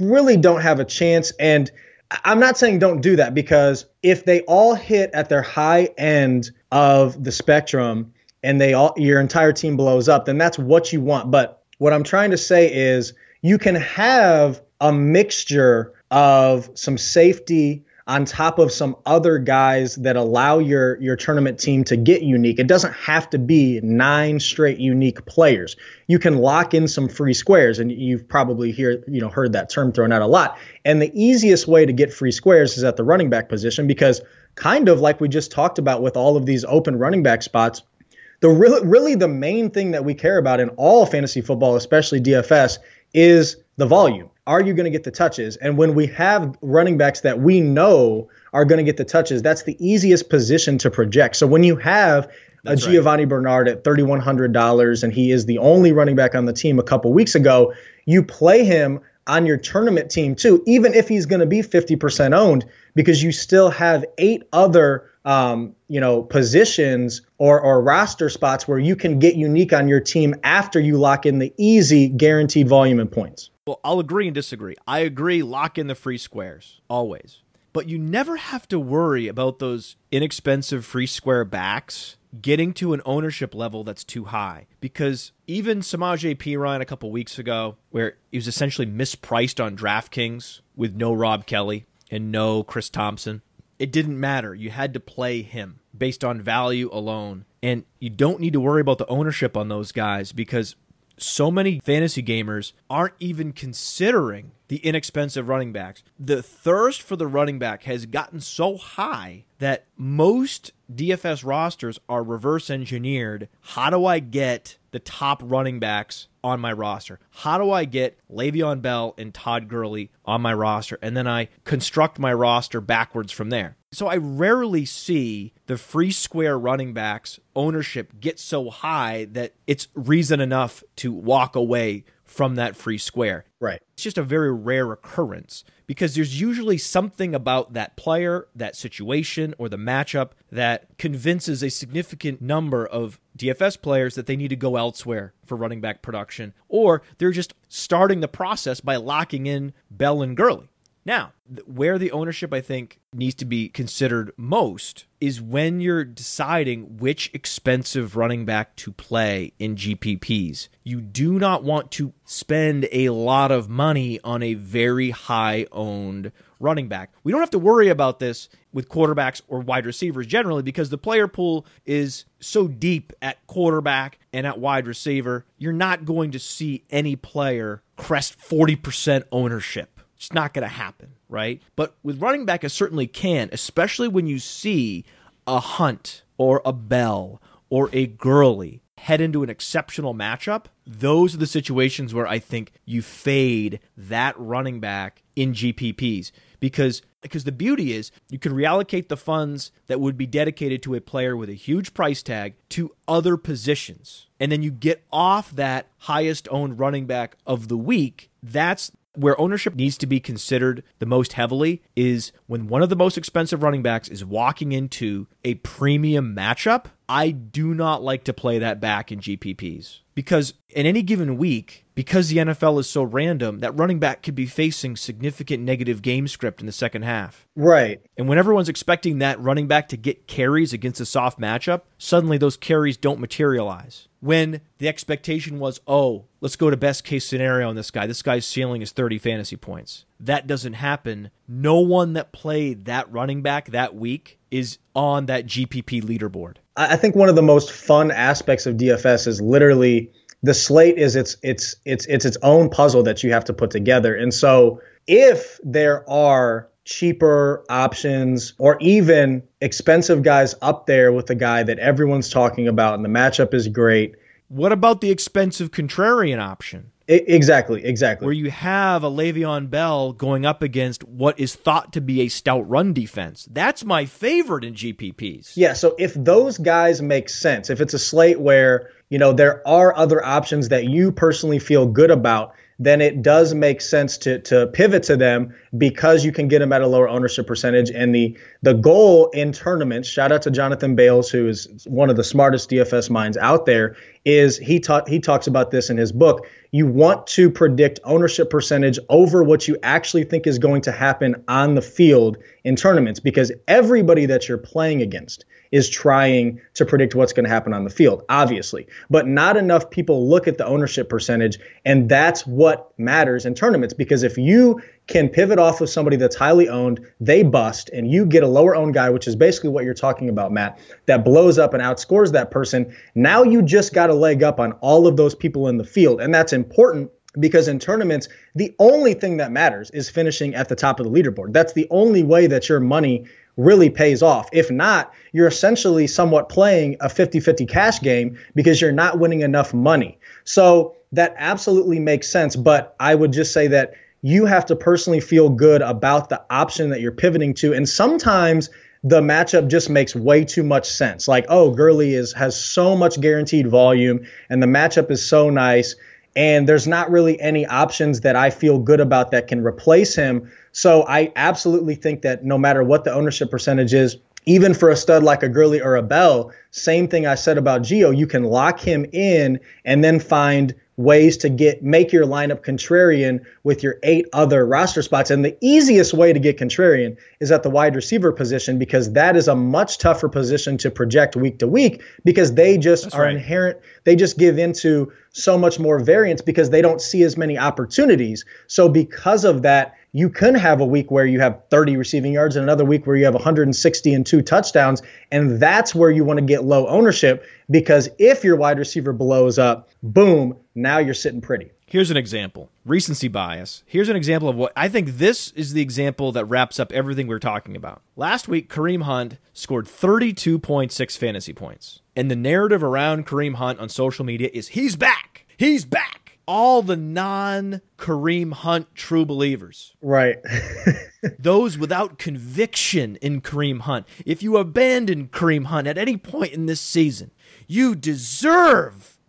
really don't have a chance. And I'm not saying don't do that because if they all hit at their high end of the spectrum and they all your entire team blows up then that's what you want. But what I'm trying to say is you can have a mixture of some safety on top of some other guys that allow your your tournament team to get unique. It doesn't have to be nine straight unique players. You can lock in some free squares, and you've probably hear you know heard that term thrown out a lot. And the easiest way to get free squares is at the running back position because kind of like we just talked about with all of these open running back spots. The really, really the main thing that we care about in all fantasy football, especially DFS, is the volume. Are you going to get the touches? And when we have running backs that we know are going to get the touches, that's the easiest position to project. So when you have That's a right. Giovani Bernard at $3,100 and he is the only running back on the team a couple weeks ago, you play him on your tournament team too, even if he's going to be 50% owned, because you still have eight other um, you know, positions or, or roster spots where you can get unique on your team after you lock in the easy guaranteed volume and points. Well, I'll agree and disagree. I agree, lock in the free squares, always. But you never have to worry about those inexpensive free square backs getting to an ownership level that's too high. Because even Samaje Perine a couple weeks ago, where he was essentially mispriced on DraftKings with no Rob Kelley and no Chris Thompson, it didn't matter. You had to play him based on value alone. And you don't need to worry about the ownership on those guys because so many fantasy gamers aren't even considering the inexpensive running backs. The thirst for the running back has gotten so high that most DFS rosters are reverse engineered. How do I get the top running backs on my roster? How do I get Le'Veon Bell and Todd Gurley on my roster? And then I construct my roster backwards from there. So I rarely see the free square running backs ownership get so high that it's reason enough to walk away from that free square. Right. It's just a very rare occurrence because there's usually something about that player, that situation, or the matchup that convinces a significant number of DFS players that they need to go elsewhere for running back production, or they're just starting the process by locking in Bell and Gurley. Now, where the ownership I think needs to be considered most is when you're deciding which expensive running back to play in GPPs. You do not want to spend a lot of money on a very high owned running back. We don't have to worry about this with quarterbacks or wide receivers generally because the player pool is so deep at quarterback and at wide receiver. You're not going to see any player crest 40% ownership it's not going to happen, right? But with running back, it certainly can, especially when you see a Hunt or a Bell or a Gurley head into an exceptional matchup. Those are the situations where I think you fade that running back in GPPs because because the beauty is you can reallocate the funds that would be dedicated to a player with a huge price tag to other positions. And then you get off that highest owned running back of the week. That's where ownership needs to be considered the most heavily is when one of the most expensive running backs is walking into a premium matchup. I do not like to play that back in GPPs because in any given week, because the NFL is so random, that running back could be facing significant negative game script in the second half. Right. And when everyone's expecting that running back to get carries against a soft matchup, suddenly those carries don't materialize when the expectation was, oh, let's go to best case scenario on this guy. This guy's ceiling is 30 fantasy points. That doesn't happen. No one that played that running back that week is on that GPP leaderboard. I think one of the most fun aspects of DFS is literally the slate is its it's it's it's its own puzzle that you have to put together. And so if there are cheaper options or even expensive guys up there with the guy that everyone's talking about and the matchup is great. What about the expensive contrarian option? Exactly, exactly. Where you have a Le'Veon Bell going up against what is thought to be a stout run defense. That's my favorite in GPPs. Yeah, so if those guys make sense, if it's a slate where, you know, there are other options that you personally feel good about, then it does make sense to to pivot to them because you can get them at a lower ownership percentage. And the the goal in tournaments, shout out to Jonathan Bales, who is one of the smartest DFS minds out there, is he taught he talks about this in his book. You want to predict ownership percentage over what you actually think is going to happen on the field in tournaments because everybody that you're playing against is trying to predict what's going to happen on the field, obviously. But not enough people look at the ownership percentage, and that's what matters in tournaments because if you can pivot off of somebody that's highly owned, they bust, and you get a lower owned guy, which is basically what you're talking about, Matt, that blows up and outscores that person. Now you just got a leg up on all of those people in the field, and that's important because in tournaments, the only thing that matters is finishing at the top of the leaderboard. That's the only way that your money really pays off. If not, you're essentially somewhat playing a 50 50 cash game because you're not winning enough money. So that absolutely makes sense. But I would just say that you have to personally feel good about the option that you're pivoting to. And sometimes the matchup just makes way too much sense. Like, oh, Gurley is has so much guaranteed volume and the matchup is so nice. And there's not really any options that I feel good about that can replace him. So I absolutely think that no matter what the ownership percentage is, even for a stud like a Gurley or a Bell, same thing I said about Gio, you can lock him in and then find ways to get make your lineup contrarian with your eight other roster spots. And the easiest way to get contrarian is at the wide receiver position because that is a much tougher position to project week to week because they just That's are right. inherent they just give into so much more variance because they don't see as many opportunities. So because of that, you can have a week where you have 30 receiving yards and another week where you have 160 and two touchdowns. And that's where you want to get low ownership because if your wide receiver blows up, boom, now you're sitting pretty. Here's an example recency bias. Here's an example of what I think this is the example that wraps up everything we're talking about. Last week, Kareem Hunt scored 32.6 fantasy points. And the narrative around Kareem Hunt on social media is he's back. He's back all the non Kareem Hunt true believers. Right. *laughs* Those without conviction in Kareem Hunt. If you abandon Kareem Hunt at any point in this season, you deserve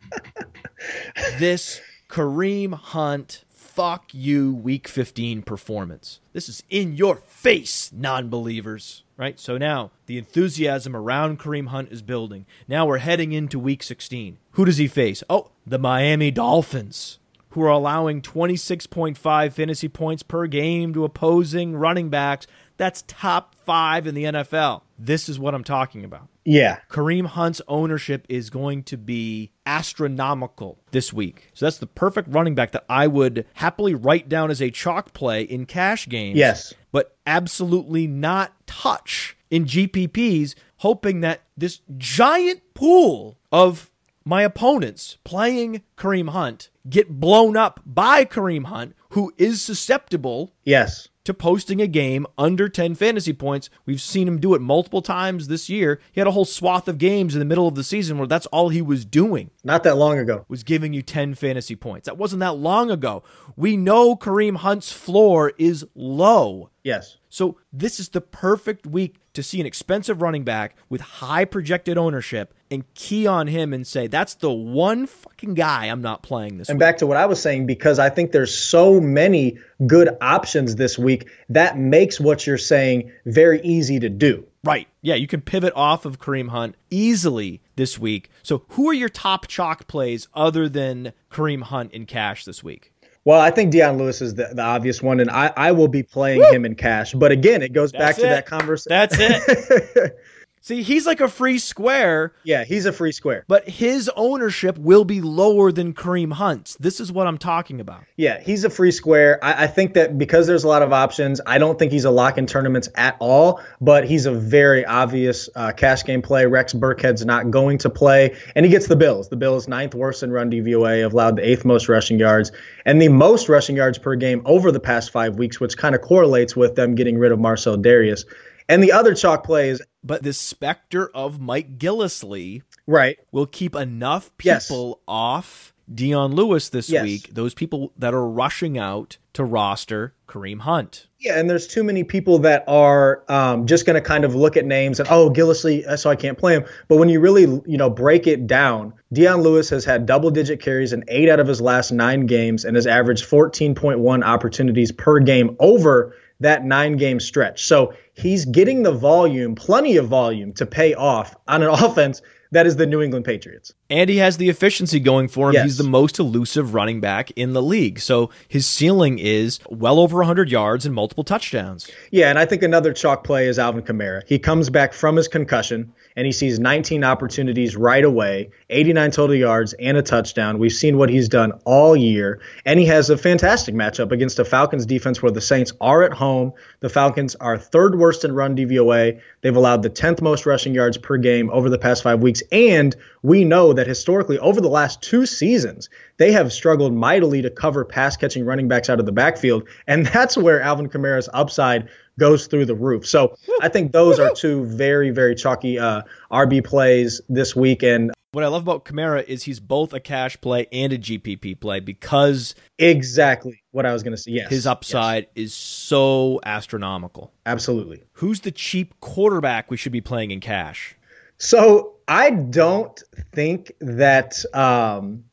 this Kareem Hunt, fuck you, week 15 performance. This is in your face, non believers, right? So now the enthusiasm around Kareem Hunt is building. Now we're heading into week 16. Who does he face? Oh, the Miami Dolphins who are allowing 26.5 fantasy points per game to opposing running backs. That's top five in the NFL. This is what I'm talking about. Yeah. Kareem Hunt's ownership is going to be astronomical this week. So that's the perfect running back that I would happily write down as a chalk play in cash games. Yes. But absolutely not touch in GPPs, hoping that this giant pool of my opponents playing Kareem Hunt get blown up by Kareem Hunt, who is susceptible Yes. To posting a game under 10 fantasy points. We've seen him do it multiple times this year. He had a whole swath of games in the middle of the season where that's all he was doing Not that long ago. was giving you 10 fantasy points. That wasn't that long ago. We know Kareem Hunt's floor is low. Yes. So this is the perfect week to see an expensive running back with high projected ownership and key on him and say, that's the one fucking guy I'm not playing this week. And week. back to what I was saying, because I think there's so many good options this week, that makes what you're saying very easy to do. Right. Yeah, you can pivot off of Kareem Hunt easily this week. So who are your top chalk plays other than Kareem Hunt in cash this week? Well, I think Dion Lewis is the, the obvious one, and I, I will be playing him in cash. But again, it goes back That's to that conversation. That's it. *laughs* See, he's like a free square, yeah, he's a free square. but his ownership will be lower than Kareem Hunt's. This is what I'm talking about. Yeah, he's a free square. I, I think that because there's a lot of options, I don't think he's a lock in tournaments at all, but he's a very obvious uh, cash game play. Rex Burkhead's not going to play, and he gets the Bills. The Bills, ninth worst in run DVOA, have allowed the eighth most rushing yards and the most rushing yards per game over the past five weeks, which kind of correlates with them getting rid of Marcell Dareus. And the other chalk play is But the specter of Mike Gillislee right. will keep enough Yes. people off Dion Lewis this Yes. week, those people that are rushing out to roster Kareem Hunt. Yeah, and there's too many people that are um, just going to kind of look at names and oh, Gillisley, uh, so I can't play him. But when you really, you know, break it down, Dion Lewis has had double-digit carries in eight out of his last nine games and has averaged 14.1 opportunities per game over that nine-game stretch. So he's getting the volume, plenty of volume, to pay off on an *laughs* offense that is the New England Patriots. And he has the efficiency going for him. Yes. He's the most elusive running back in the league. So his ceiling is well over 100 yards and multiple touchdowns. Yeah, and I think another chalk play is Alvin Kamara. He comes back from his concussion and he sees 19 opportunities right away, 89 total yards and a touchdown. We've seen what he's done all year, and he has a fantastic matchup against a Falcons defense where the Saints are at home. The Falcons are third worst in run DVOA. They've allowed the 10th most rushing yards per game over the past 5 weeks, and we know that historically over the last 2 seasons, they have struggled mightily to cover pass catching running backs out of the backfield, and *laughs* that's where Alvin Kamara's upside goes through the roof. So I think those are two very, very chalky uh, RB plays this week. And What I love about Kamara is he's both a cash play and a GPP play because exactly what I was going to say. Yes. his upside is so astronomical. Absolutely. Who's the cheap quarterback we should be playing in cash? So I don't think that um,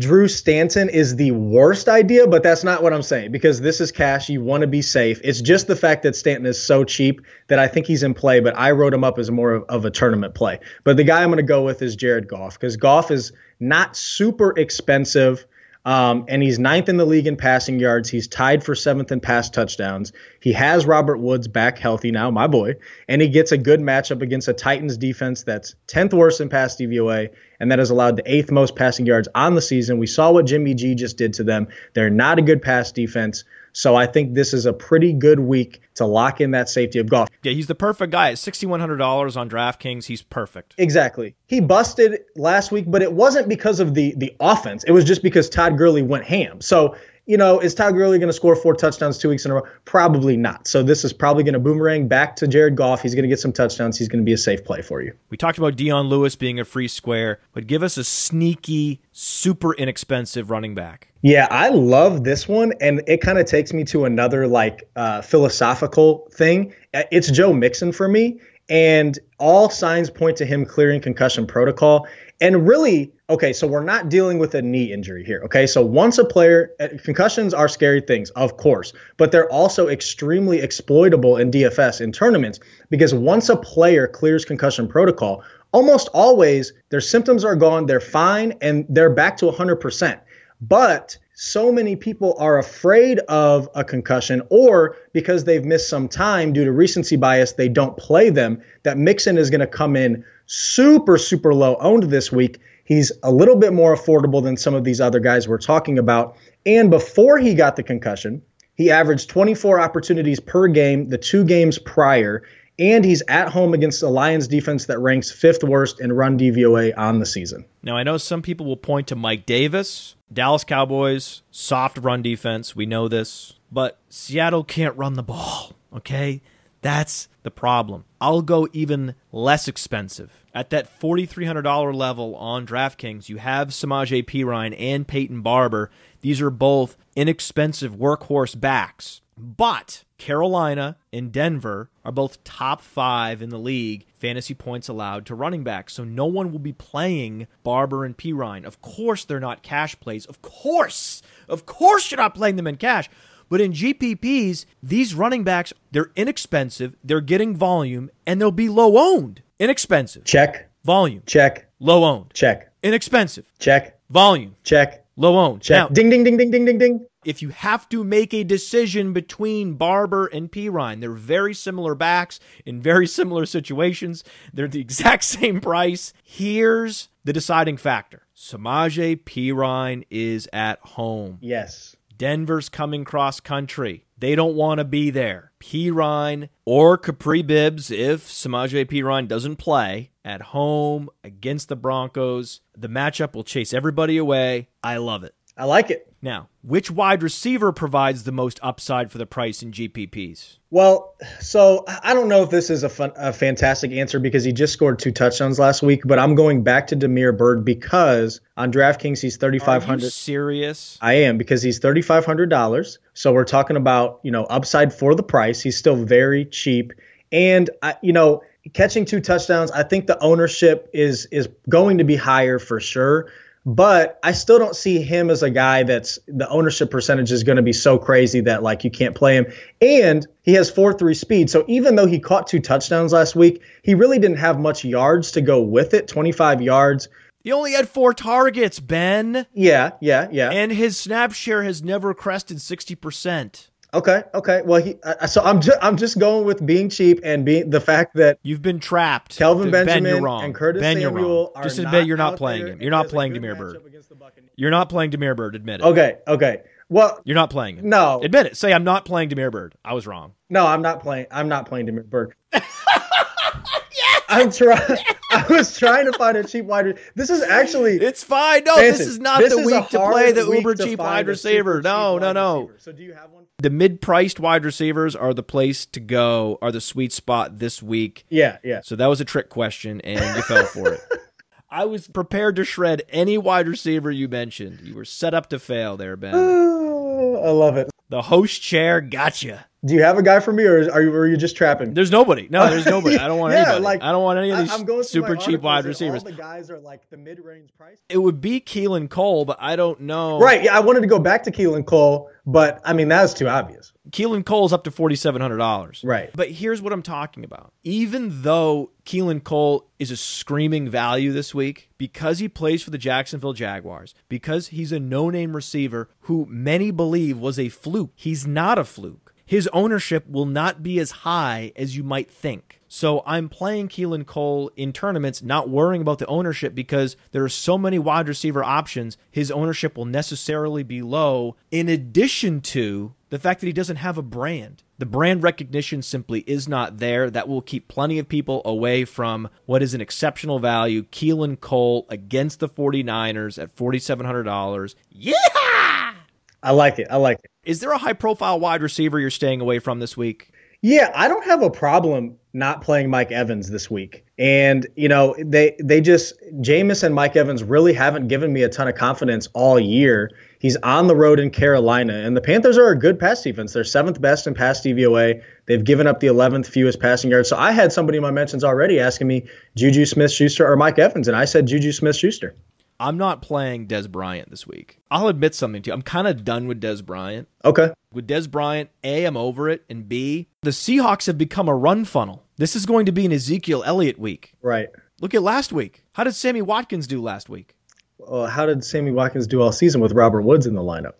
Drew Stanton is the worst idea, but that's not what I'm saying because this is cash. You want to be safe. It's just the fact that Stanton is so cheap that I think he's in play, but I wrote him up as more of, of a tournament play. But the guy I'm going to go with is Jared Goff because Goff is not super expensive. Um, and he's ninth in the league in passing yards. He's tied for seventh in pass touchdowns. He has Robert Woods back healthy now, my boy, and he gets a good matchup against a Titans defense that's 10th worst in pass DVOA, and that has allowed the eighth most passing yards on the season. We saw what Jimmy G just did to them. They're not a good pass defense. So I think this is a pretty good week to lock in that safety of Goff. Yeah, he's the perfect guy. At $6,100 on DraftKings, he's perfect. Exactly. He busted last week, but it wasn't because of the the offense. It was just because Todd Gurley went ham. So, you know, is Todd Gurley going to score four touchdowns two weeks in a row? Probably not. So this is probably going to boomerang back to Jared Goff. He's going to get some touchdowns. He's going to be a safe play for you. We talked about Dion Lewis being a free square, but give us a sneaky, super inexpensive running back. Yeah, I love this one, and it kind of takes me to another like uh, philosophical thing. Uh, It's Joe Mixon for me, and all signs point to him clearing concussion protocol. And really, okay, so we're not dealing with a knee injury here. Okay, so once a player, uh, concussions are scary things, of course, but they're also extremely exploitable in DFS in tournaments because once a player clears concussion protocol, almost always their symptoms are gone, they're fine, and they're back to 100%. But so many people are afraid of a concussion or because they've missed some time due to recency bias, they don't play them. That Mixon is going to come in super, super low owned this week. He's a little bit more affordable than some of these other guys we're talking about. And before he got the concussion, he averaged 24 opportunities per game the two games prior and he's at home against the Lions defense that ranks fifth worst in run DVOA on the season. Now, I know some people will point to Mike Davis, Dallas Cowboys, soft run defense. We know this, but Seattle can't run the ball, okay? That's the problem. I'll go even less expensive. At that $4,300 level on DraftKings, you have Samaje Perine and Peyton Barber. These are both inexpensive workhorse backs. But Carolina and Denver are both top five in the league fantasy points allowed to running backs. So no one will be playing Barber and Perine. Of course, they're not cash plays. Of course. Of course, you're not playing them in cash. But in GPPs, these running backs, they're inexpensive, they're getting volume, and they'll be low owned. Inexpensive. Check. Volume. Check. Low owned. Check. Inexpensive. Check. Volume. Check. Low owned. Check. Now, ding ding ding ding ding ding ding. if you have to make a decision between Barber and Perine, they're very similar backs in very *laughs* similar situations. They're the exact *laughs* same price. Here's the deciding factor. Samaje Perine is at home. Yes. Denver's coming cross country. They don't want to be there. Perine or Kapri Bibbs, if Samaje Perine doesn't play at home against the Broncos, the matchup will chase everybody away. I love it. I like it. Now, which wide receiver provides the most upside for the price in GPPs? Well, so I don't know if this is a, fun, a fantastic answer because he just scored two touchdowns last week, but I'm going back to Damiere Byrd because on DraftKings he's thirty five hundred. Serious? I am because he's thirty five hundred dollars. So we're talking about you know upside for the price. He's still very cheap, and I, you know catching two touchdowns. I think the ownership is is going to be higher for sure. But I still don't see him as a guy that's the ownership percentage is going to be so crazy that like you can't play him. And he has 4 3 speed. So even though he caught two touchdowns last week, he really didn't have much yards to go with it 25 yards. He only had four targets, Ben. Yeah, yeah, yeah. And his snap share has never crested 60%. Okay, okay. Well, he so I'm just I'm just going with being cheap and being the fact that You've been trapped. Kelvin ben, Benjamin you're wrong. and Curtis ben, you're Samuel wrong. are Just not admit you're not playing him. You're not playing good Damiere Byrd. matchup against the Buccaneers. You're not playing Damiere Byrd. Admit it. Okay, okay. Well, You're not playing him. no, Admit it. Say I'm not playing Damiere Byrd. I was wrong. no, I'm not playing. I'm not playing Damiere Byrd. *laughs* I'm trying. *laughs* I was trying to find a cheap wide. re- This is actually It's fine. No, Benson, this is not this the is week to play the uber cheap wide receiver. No, no, no. receiver. So do you have one? The mid-priced wide receivers are the place to go. Are the sweet spot this week. Yeah, yeah. So that was a trick question, and you fell for it. *laughs* I was prepared to shred any wide receiver you mentioned. You were set up to fail there, Ben. *sighs* *laughs* I love it. The host chair gotcha. Do you have a guy for me, or are you, or are you just trapping? There's nobody. No, there's *laughs* nobody. I don't want Yeah, anybody. like, I don't want any of these I'm going super cheap wide receivers. All the guys are like the mid-range price. It would be Keelan Cole, but I don't know. Right. Yeah, I wanted to go back to Keelan Cole, but I mean that's too obvious. Keelan Cole's up to forty seven hundred dollars. Right. But here's what I'm talking about. Even though Keelan Cole is a screaming value this week, because he plays for the Jacksonville Jaguars, because he's a no-name receiver who many believe was a fluke, he's not a fluke. His ownership will not be as high as you might think. So I'm playing Keelan Cole in tournaments, not worrying about the ownership because there are so many wide receiver options. His ownership will necessarily be low, in addition to the fact that he doesn't have a brand. The brand recognition simply is not there. That will keep plenty of people away from what is an exceptional value. Keelan Cole against the 49ers at $4,700. Yeah! I like it. I like it. Is there a high profile wide receiver you're staying away from this week? Yeah, I don't have a problem not playing Mike Evans this week. And, you know, they they just Jameis and Mike Evans really haven't given me a ton of confidence all year. He's on the road in Carolina, and the Panthers are a good pass defense. They're seventh best in pass DVOA. They've given up the 11th fewest passing yards. So I had somebody in my mentions already asking me Juju Smith Schuster or Mike Evans, and I said Juju Smith Schuster. I'm not playing Dez Bryant this week. I'll admit something to you. I'm kind of done with Dez Bryant. Okay. With Dez Bryant, A, I'm over it. And B, the Seahawks have become a run funnel. This is going to be an Ezekiel Elliott week. Right. Look at last week. How did Sammy Watkins do last week? Well, how did Sammy Watkins do all season with Robert Woods in the lineup?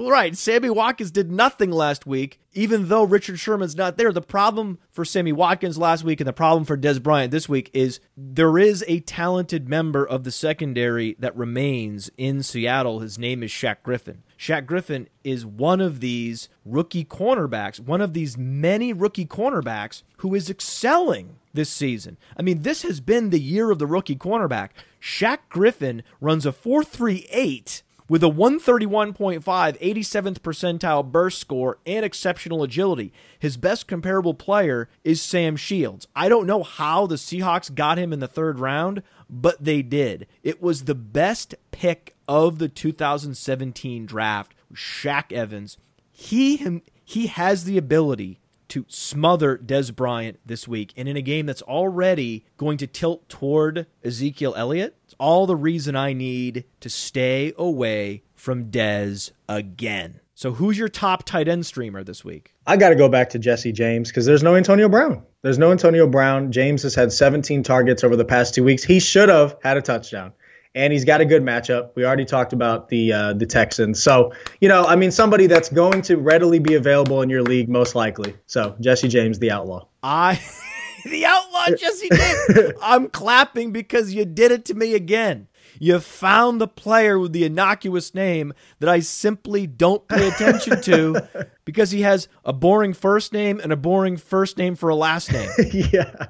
*laughs* right. Sammy Watkins did nothing last week, even though Richard Sherman's not there. The problem for Sammy Watkins last week and the problem for Dez Bryant this week is there is a talented member of the secondary that remains in Seattle. His name is Shaq Griffin. Shaq Griffin is one of these rookie cornerbacks, one of these many rookie cornerbacks who is excelling this season. I mean, this has been the year of the rookie cornerback. Shaq Griffin runs a 438 with a 131.5 87th percentile burst score and exceptional agility. His best comparable player is Sam Shields. I don't know how the Seahawks got him in the third round, but they did. It was the best pick of the 2017 draft, Shaq Evans. He him, he has the ability to smother Dez Bryant this week. And in a game that's already going to tilt toward Ezekiel Elliott, it's all the reason I need to stay away from Dez again. So, who's your top tight end streamer this week? I got to go back to Jesse James because there's no Antonio Brown. There's no Antonio Brown. James has had 17 targets over the past two weeks. He should have had a touchdown and he's got a good matchup. We already talked about the uh, the Texans, so you know, I mean, somebody that's going to readily be available in your league, most likely. So Jesse James, the outlaw. I, *laughs* the outlaw, *laughs* Jesse James. I'm clapping because you did it to me again. You found the player with the innocuous name that I simply don't pay attention to *laughs* because he has a boring first name and a boring first name for a last name. yeah.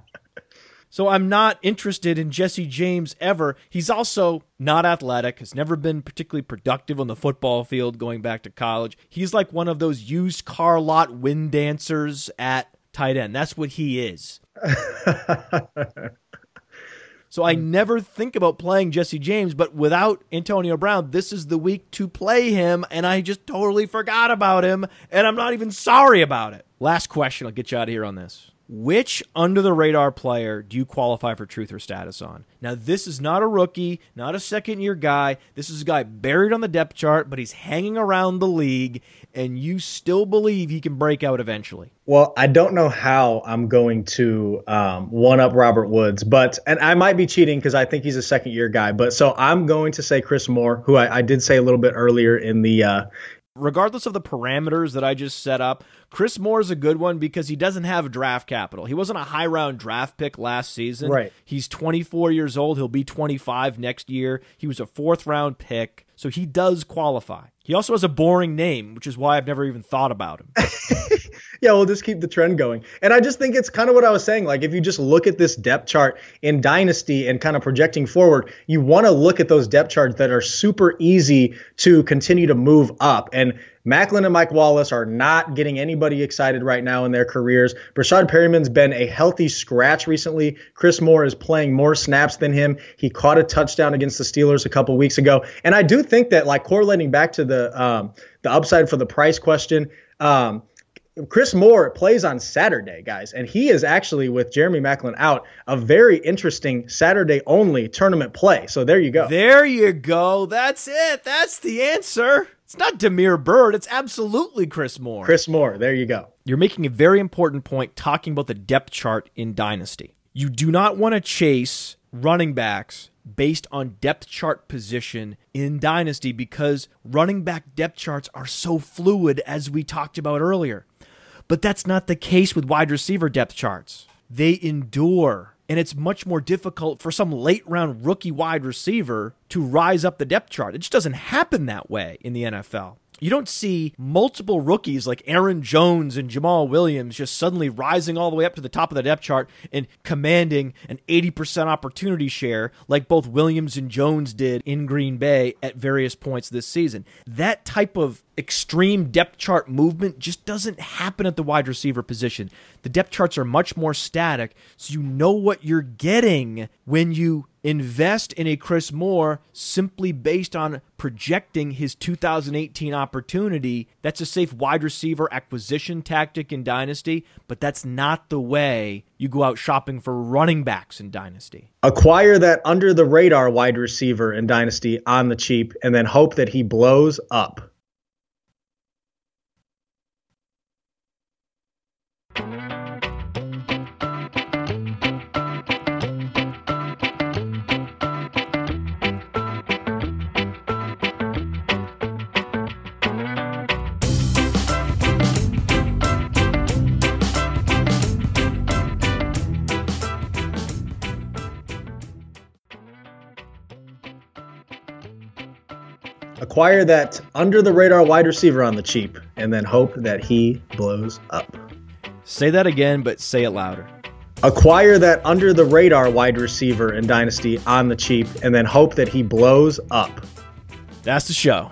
So I'm not interested in Jesse James ever. He's also not athletic, has never been particularly productive on the football field going back to college. He's like one of those used car lot wind dancers at tight end. That's what he is. *laughs* so I never think about playing Jesse James, but without Antonio Brown, this is the week to play him, and I just totally forgot about him, and I'm not even sorry about it. Last question, I'll get you out of here on this. Which under the radar player do you qualify for truth or status on? Now, this is not a rookie, not a second year guy. This is a guy buried on the depth chart, but he's hanging around the league, and you still believe he can break out eventually. Well, I don't know how I'm going to um, one up Robert Woods, but, and I might be cheating because I think he's a second year guy, but so I'm going to say Chris Moore, who I, I did say a little bit earlier in the, uh, regardless of the parameters that I just set up, Chris Moore is a good one because he doesn't have draft capital. He wasn't a high round draft pick last season. Right. He's 24 years old. He'll be 25 next year. He was a fourth round pick. So he does qualify. He also has a boring name, which is why I've never even thought about him. *laughs* yeah, we'll just keep the trend going. And I just think it's kind of what I was saying. Like, if you just look at this depth chart in Dynasty and kind of projecting forward, you want to look at those depth charts that are super easy to continue to move up. And Maclin and Mike Wallace are not getting anybody excited right now in their careers. Breshad Perriman's been a healthy scratch recently. Chris Moore is playing more snaps than him. He caught a touchdown against the Steelers a couple weeks ago. And I do think that, like, correlating back to the um, the upside for the price question, um, Chris Moore plays on Saturday, guys, and he is actually with Jeremy Maclin out a very interesting Saturday only tournament play. So there you go. There you go. That's it. That's the answer. It's not Damiere Byrd. It's absolutely Chris Moore. Chris Moore. There you go. You're making a very important point talking about the depth chart in Dynasty. You do not want to chase running backs based on depth chart position in Dynasty because running back depth charts are so fluid, as we talked about earlier. But that's not the case with wide receiver depth charts. They endure and it's much more difficult for some late round rookie wide receiver to rise up the depth chart. It just doesn't happen that way in the NFL. You don't see multiple rookies like Aaron Jones and Jamaal Williams just suddenly rising all the way up to the top of the depth chart and commanding an 80% opportunity share like both Williams and Jones did in Green Bay at various points this season. That type of extreme depth chart movement just doesn't happen at the wide receiver position. The depth charts are much more static, so you know what you're getting when you invest in a Chris Moore simply based on projecting his 2018 opportunity. That's a safe wide receiver acquisition tactic in Dynasty, but that's not the way you go out shopping for running backs in Dynasty. Acquire that under the radar wide receiver in Dynasty on the cheap and then hope that he blows up. Acquire that under the radar wide receiver on the cheap and then hope that he blows up. Say that again, but say it louder. Acquire that under the radar wide receiver in Dynasty on the cheap and then hope that he blows up. That's the show.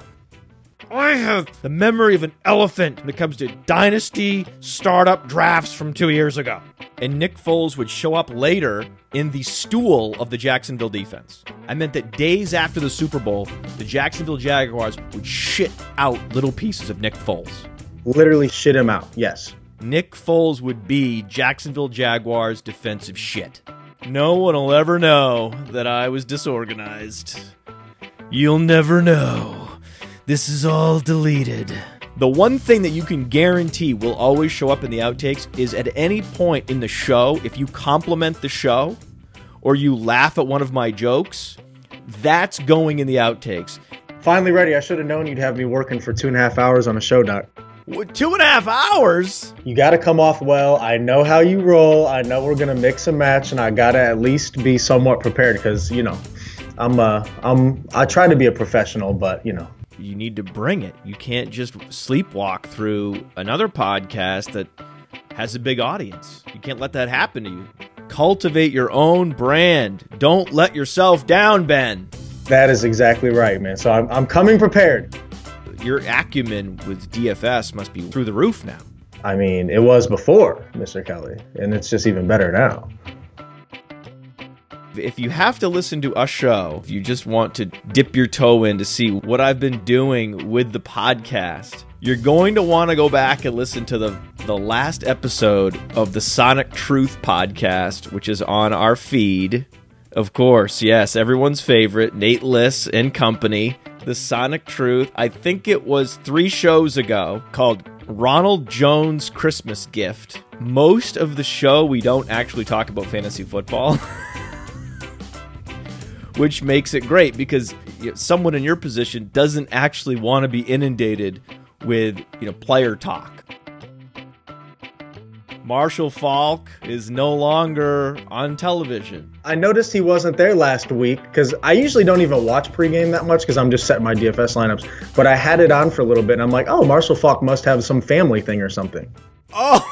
I have the memory of an elephant when it comes to dynasty startup drafts from two years ago. And Nick Foles would show up later in the stool of the Jacksonville defense. I meant that days after the Super Bowl, the Jacksonville Jaguars would shit out little pieces of Nick Foles. Literally shit him out, yes. Nick Foles would be Jacksonville Jaguars defensive shit. No one will ever know that I was disorganized. You'll never know. This is all deleted. The one thing that you can guarantee will always show up in the outtakes is at any point in the show, if you compliment the show or you laugh at one of my jokes, that's going in the outtakes. Finally ready. I should have known you'd have me working for two and a half hours on a show, Doc. What, two and a half hours? You got to come off well. I know how you roll. I know we're gonna mix and match, and I gotta at least be somewhat prepared because you know, I'm uh, I'm I try to be a professional, but you know, you need to bring it. You can't just sleepwalk through another podcast that has a big audience. You can't let that happen to you. Cultivate your own brand. Don't let yourself down, Ben. That is exactly right, man. So I'm, I'm coming prepared. Your acumen with DFS must be through the roof now. I mean, it was before, Mr. Kelley, and it's just even better now if you have to listen to a show, if you just want to dip your toe in to see what I've been doing with the podcast, you're going to want to go back and listen to the the last episode of the Sonic Truth podcast, which is on our feed. Of course, yes, everyone's favorite, Nate Liss and company, the Sonic Truth. I think it was three shows ago called Ronald Jones Christmas Gift. Most of the show, we don't actually talk about fantasy football. *laughs* which makes it great because you know, someone in your position doesn't actually want to be inundated with you know player talk. Marshall Faulk is no longer on television. I noticed he wasn't there last week because I usually don't even watch pregame that much because I'm just setting my DFS lineups. But I had it on for a little bit and I'm like, oh, Marshall Faulk must have some family thing or something. Oh,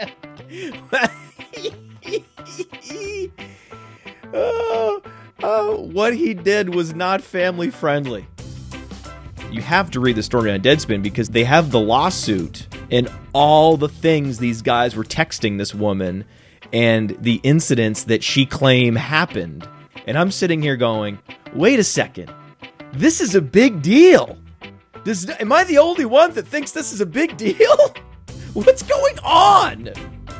*laughs* yeah. *laughs* uh, uh, what he did was not family friendly. You have to read the story on Deadspin because they have the lawsuit and all the things these guys were texting this woman and the incidents that she claimed happened. And I'm sitting here going, wait a second. This is a big deal. Does, am I the only one that thinks this is a big deal? *laughs* What's going on?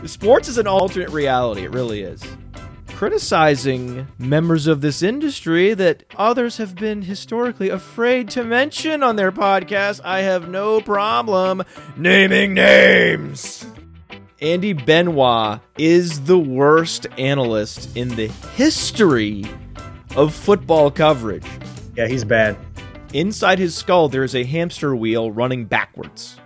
Sports is an alternate reality. It really is criticizing members of this industry that others have been historically afraid to mention on their podcast. I have no problem naming names. Andy Benoit is the worst analyst in the history of football coverage. Yeah, he's bad. Inside his skull, there is a hamster wheel running backwards.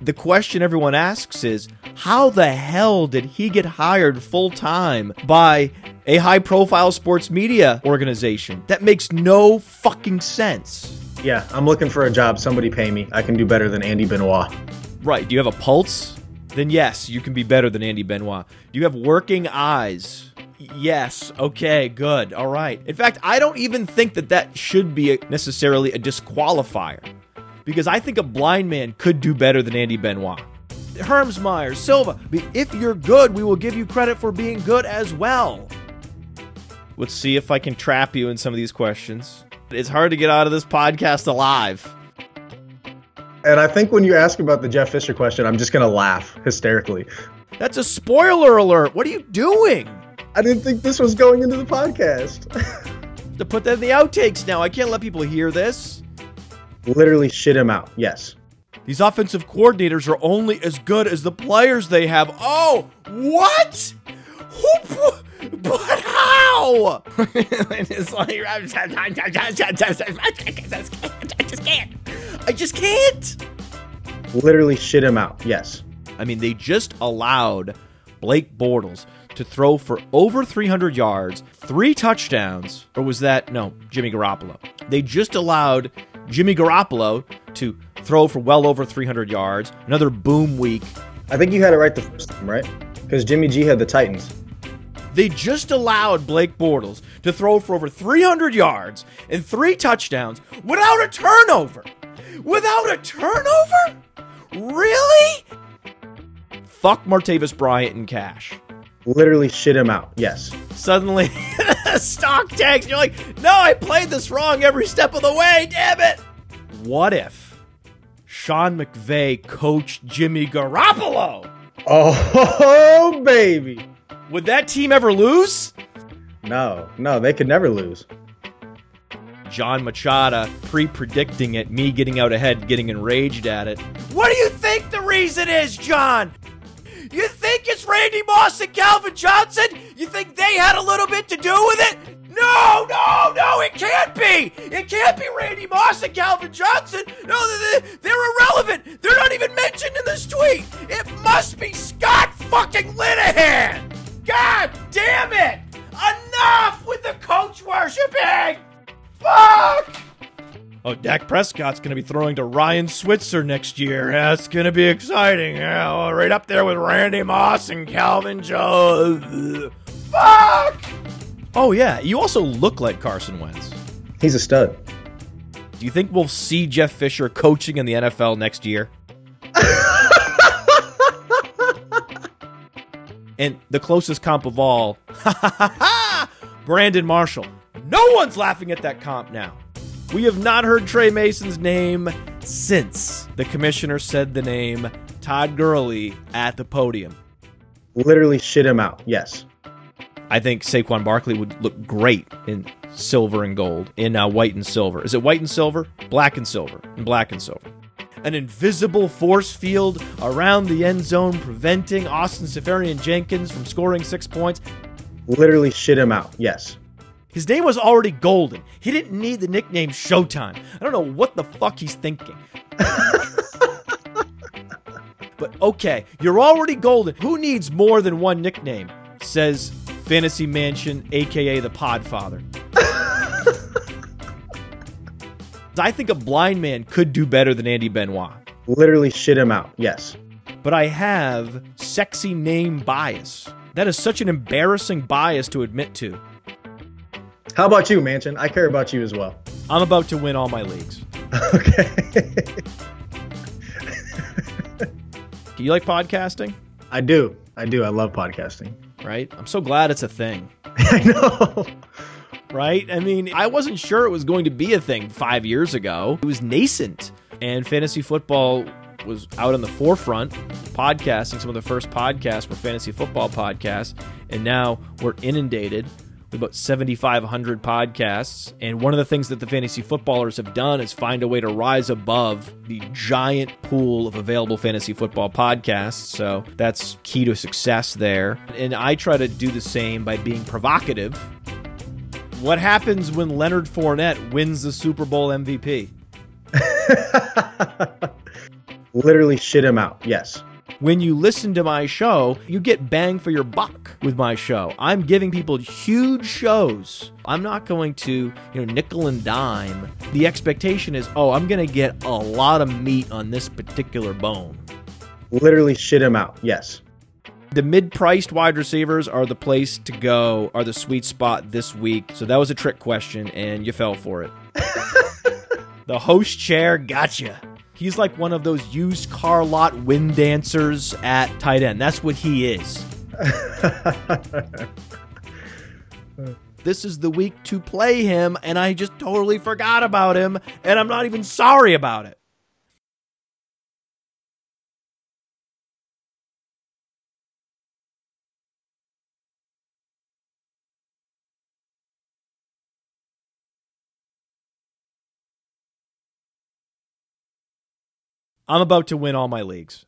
The question everyone asks is how the hell did he get hired full time by a high profile sports media organization? That makes no fucking sense. Yeah, I'm looking for a job. Somebody pay me. I can do better than Andy Benoit. Right. Do you have a pulse? Then yes, you can be better than Andy Benoit. Do you have working eyes? Yes. Okay, good. All right. In fact, I don't even think that that should be necessarily a disqualifier because I think a blind man could do better than Andy Benoit. Hermsmeyer, Silva. If you're good, we will give you credit for being good as well. Let's see if I can trap you in some of these questions. It's hard to get out of this podcast alive. And I think when you ask about the Jeff Fisher question, I'm just going to laugh hysterically. That's a spoiler alert. What are you doing? I didn't think this was going into the podcast. *laughs* to put that in the outtakes now. I can't let people hear this. Literally shit him out. Yes. These offensive coordinators are only as good as the players they have. Oh, what? Who? But how? *laughs* it's like I just can't. I just can't. Literally shit him out. Yes. I mean, they just allowed Blake Bortles to throw for over 300 yards, three touchdowns, or was that no Jimmy Garoppolo? They just allowed Jimmy Garoppolo to throw for well over 300 yards. Another boom week. I think you had it right the first time, right? Because Jimmy G had the Titans. They just allowed Blake Bortles to throw for over 300 yards and three touchdowns without a turnover. Without a turnover? Really? Fuck Martavis Bryant and Cash. Literally shit him out. Yes. Suddenly, *laughs* stock tanks. You're like, no, I played this wrong every step of the way. Damn it. What if Sean McVay coached Jimmy Garoppolo? Oh, *laughs* baby. Would that team ever lose? No, no, they could never lose. Jon Machota pre predicting it, me getting out ahead, getting enraged at it. What do you think the reason is, John? You think it's Randy Moss and Calvin Johnson? You think they had a little bit to do with it? No, no, no, it can't be. It can't be Randy Moss and Calvin Johnson. No, they're irrelevant. They're not even mentioned in this tweet. It must be Scott fucking Linehan. God damn it. Enough with the coach worshiping. Fuck. Oh, Dak Prescott's going to be throwing to Ryan Switzer next year. That's going to be exciting. Yeah, right up there with Randy Moss and Calvin Jones. Fuck! Oh, yeah. You also look like Carson Wentz. He's a stud. Do you think we'll see Jeff Fisher coaching in the NFL next year? *laughs* and the closest comp of all, *laughs* Brandon Marshall. No one's laughing at that comp now. We have not heard Tre Mason's name since the commissioner said the name Todd Gurley at the podium. Literally shit him out. Yes. I think Saquon Barkley would look great in silver and gold, in uh, white and silver. Is it white and silver? Black and silver. And black and silver. An invisible force field around the end zone, preventing Austin Seferian-Jenkins from scoring six points. Literally shit him out. Yes. His name was already golden. He didn't need the nickname Showtime. I don't know what the fuck he's thinking. *laughs* but okay, you're already golden. Who needs more than one nickname? Says Fantasy Mansion, aka the Podfather. *laughs* I think a blind man could do better than Andy Benoit. Literally shit him out. Yes. But I have sexy name bias. That is such an embarrassing bias to admit to. How about you, Mansion? I care about you as well. I'm about to win all my leagues. *laughs* okay. *laughs* do you like podcasting? I do. I do. I love podcasting. Right? I'm so glad it's a thing. *laughs* I know. Right? I mean, I wasn't sure it was going to be a thing five years ago. It was nascent. And fantasy football was out on the forefront, podcasting. Some of the first podcasts were fantasy football podcasts. And now we're inundated about 7,500 podcasts. And one of the things that the fantasy footballers have done is find a way to rise above the giant pool of available fantasy football podcasts. So that's key to success there. And I try to do the same by being provocative. What happens when Leonard Fournette wins the Super Bowl MVP? *laughs* Literally shit him out. Yes when you listen to my show, you get bang for your buck with my show. I'm giving people huge shows. I'm not going to, you know, nickel and dime. The expectation is, oh, I'm going to get a lot of meat on this particular bone. Literally shit him out. Yes. The mid-priced wide receivers are the place to go, are the sweet spot this week. So that was a trick question and you fell for it. *laughs* the host chair gotcha. He's like one of those used car lot wind dancers at tight end. That's what he is. *laughs* this is the week to play him, and I just totally forgot about him, and I'm not even sorry about it. I'm about to win all my leagues.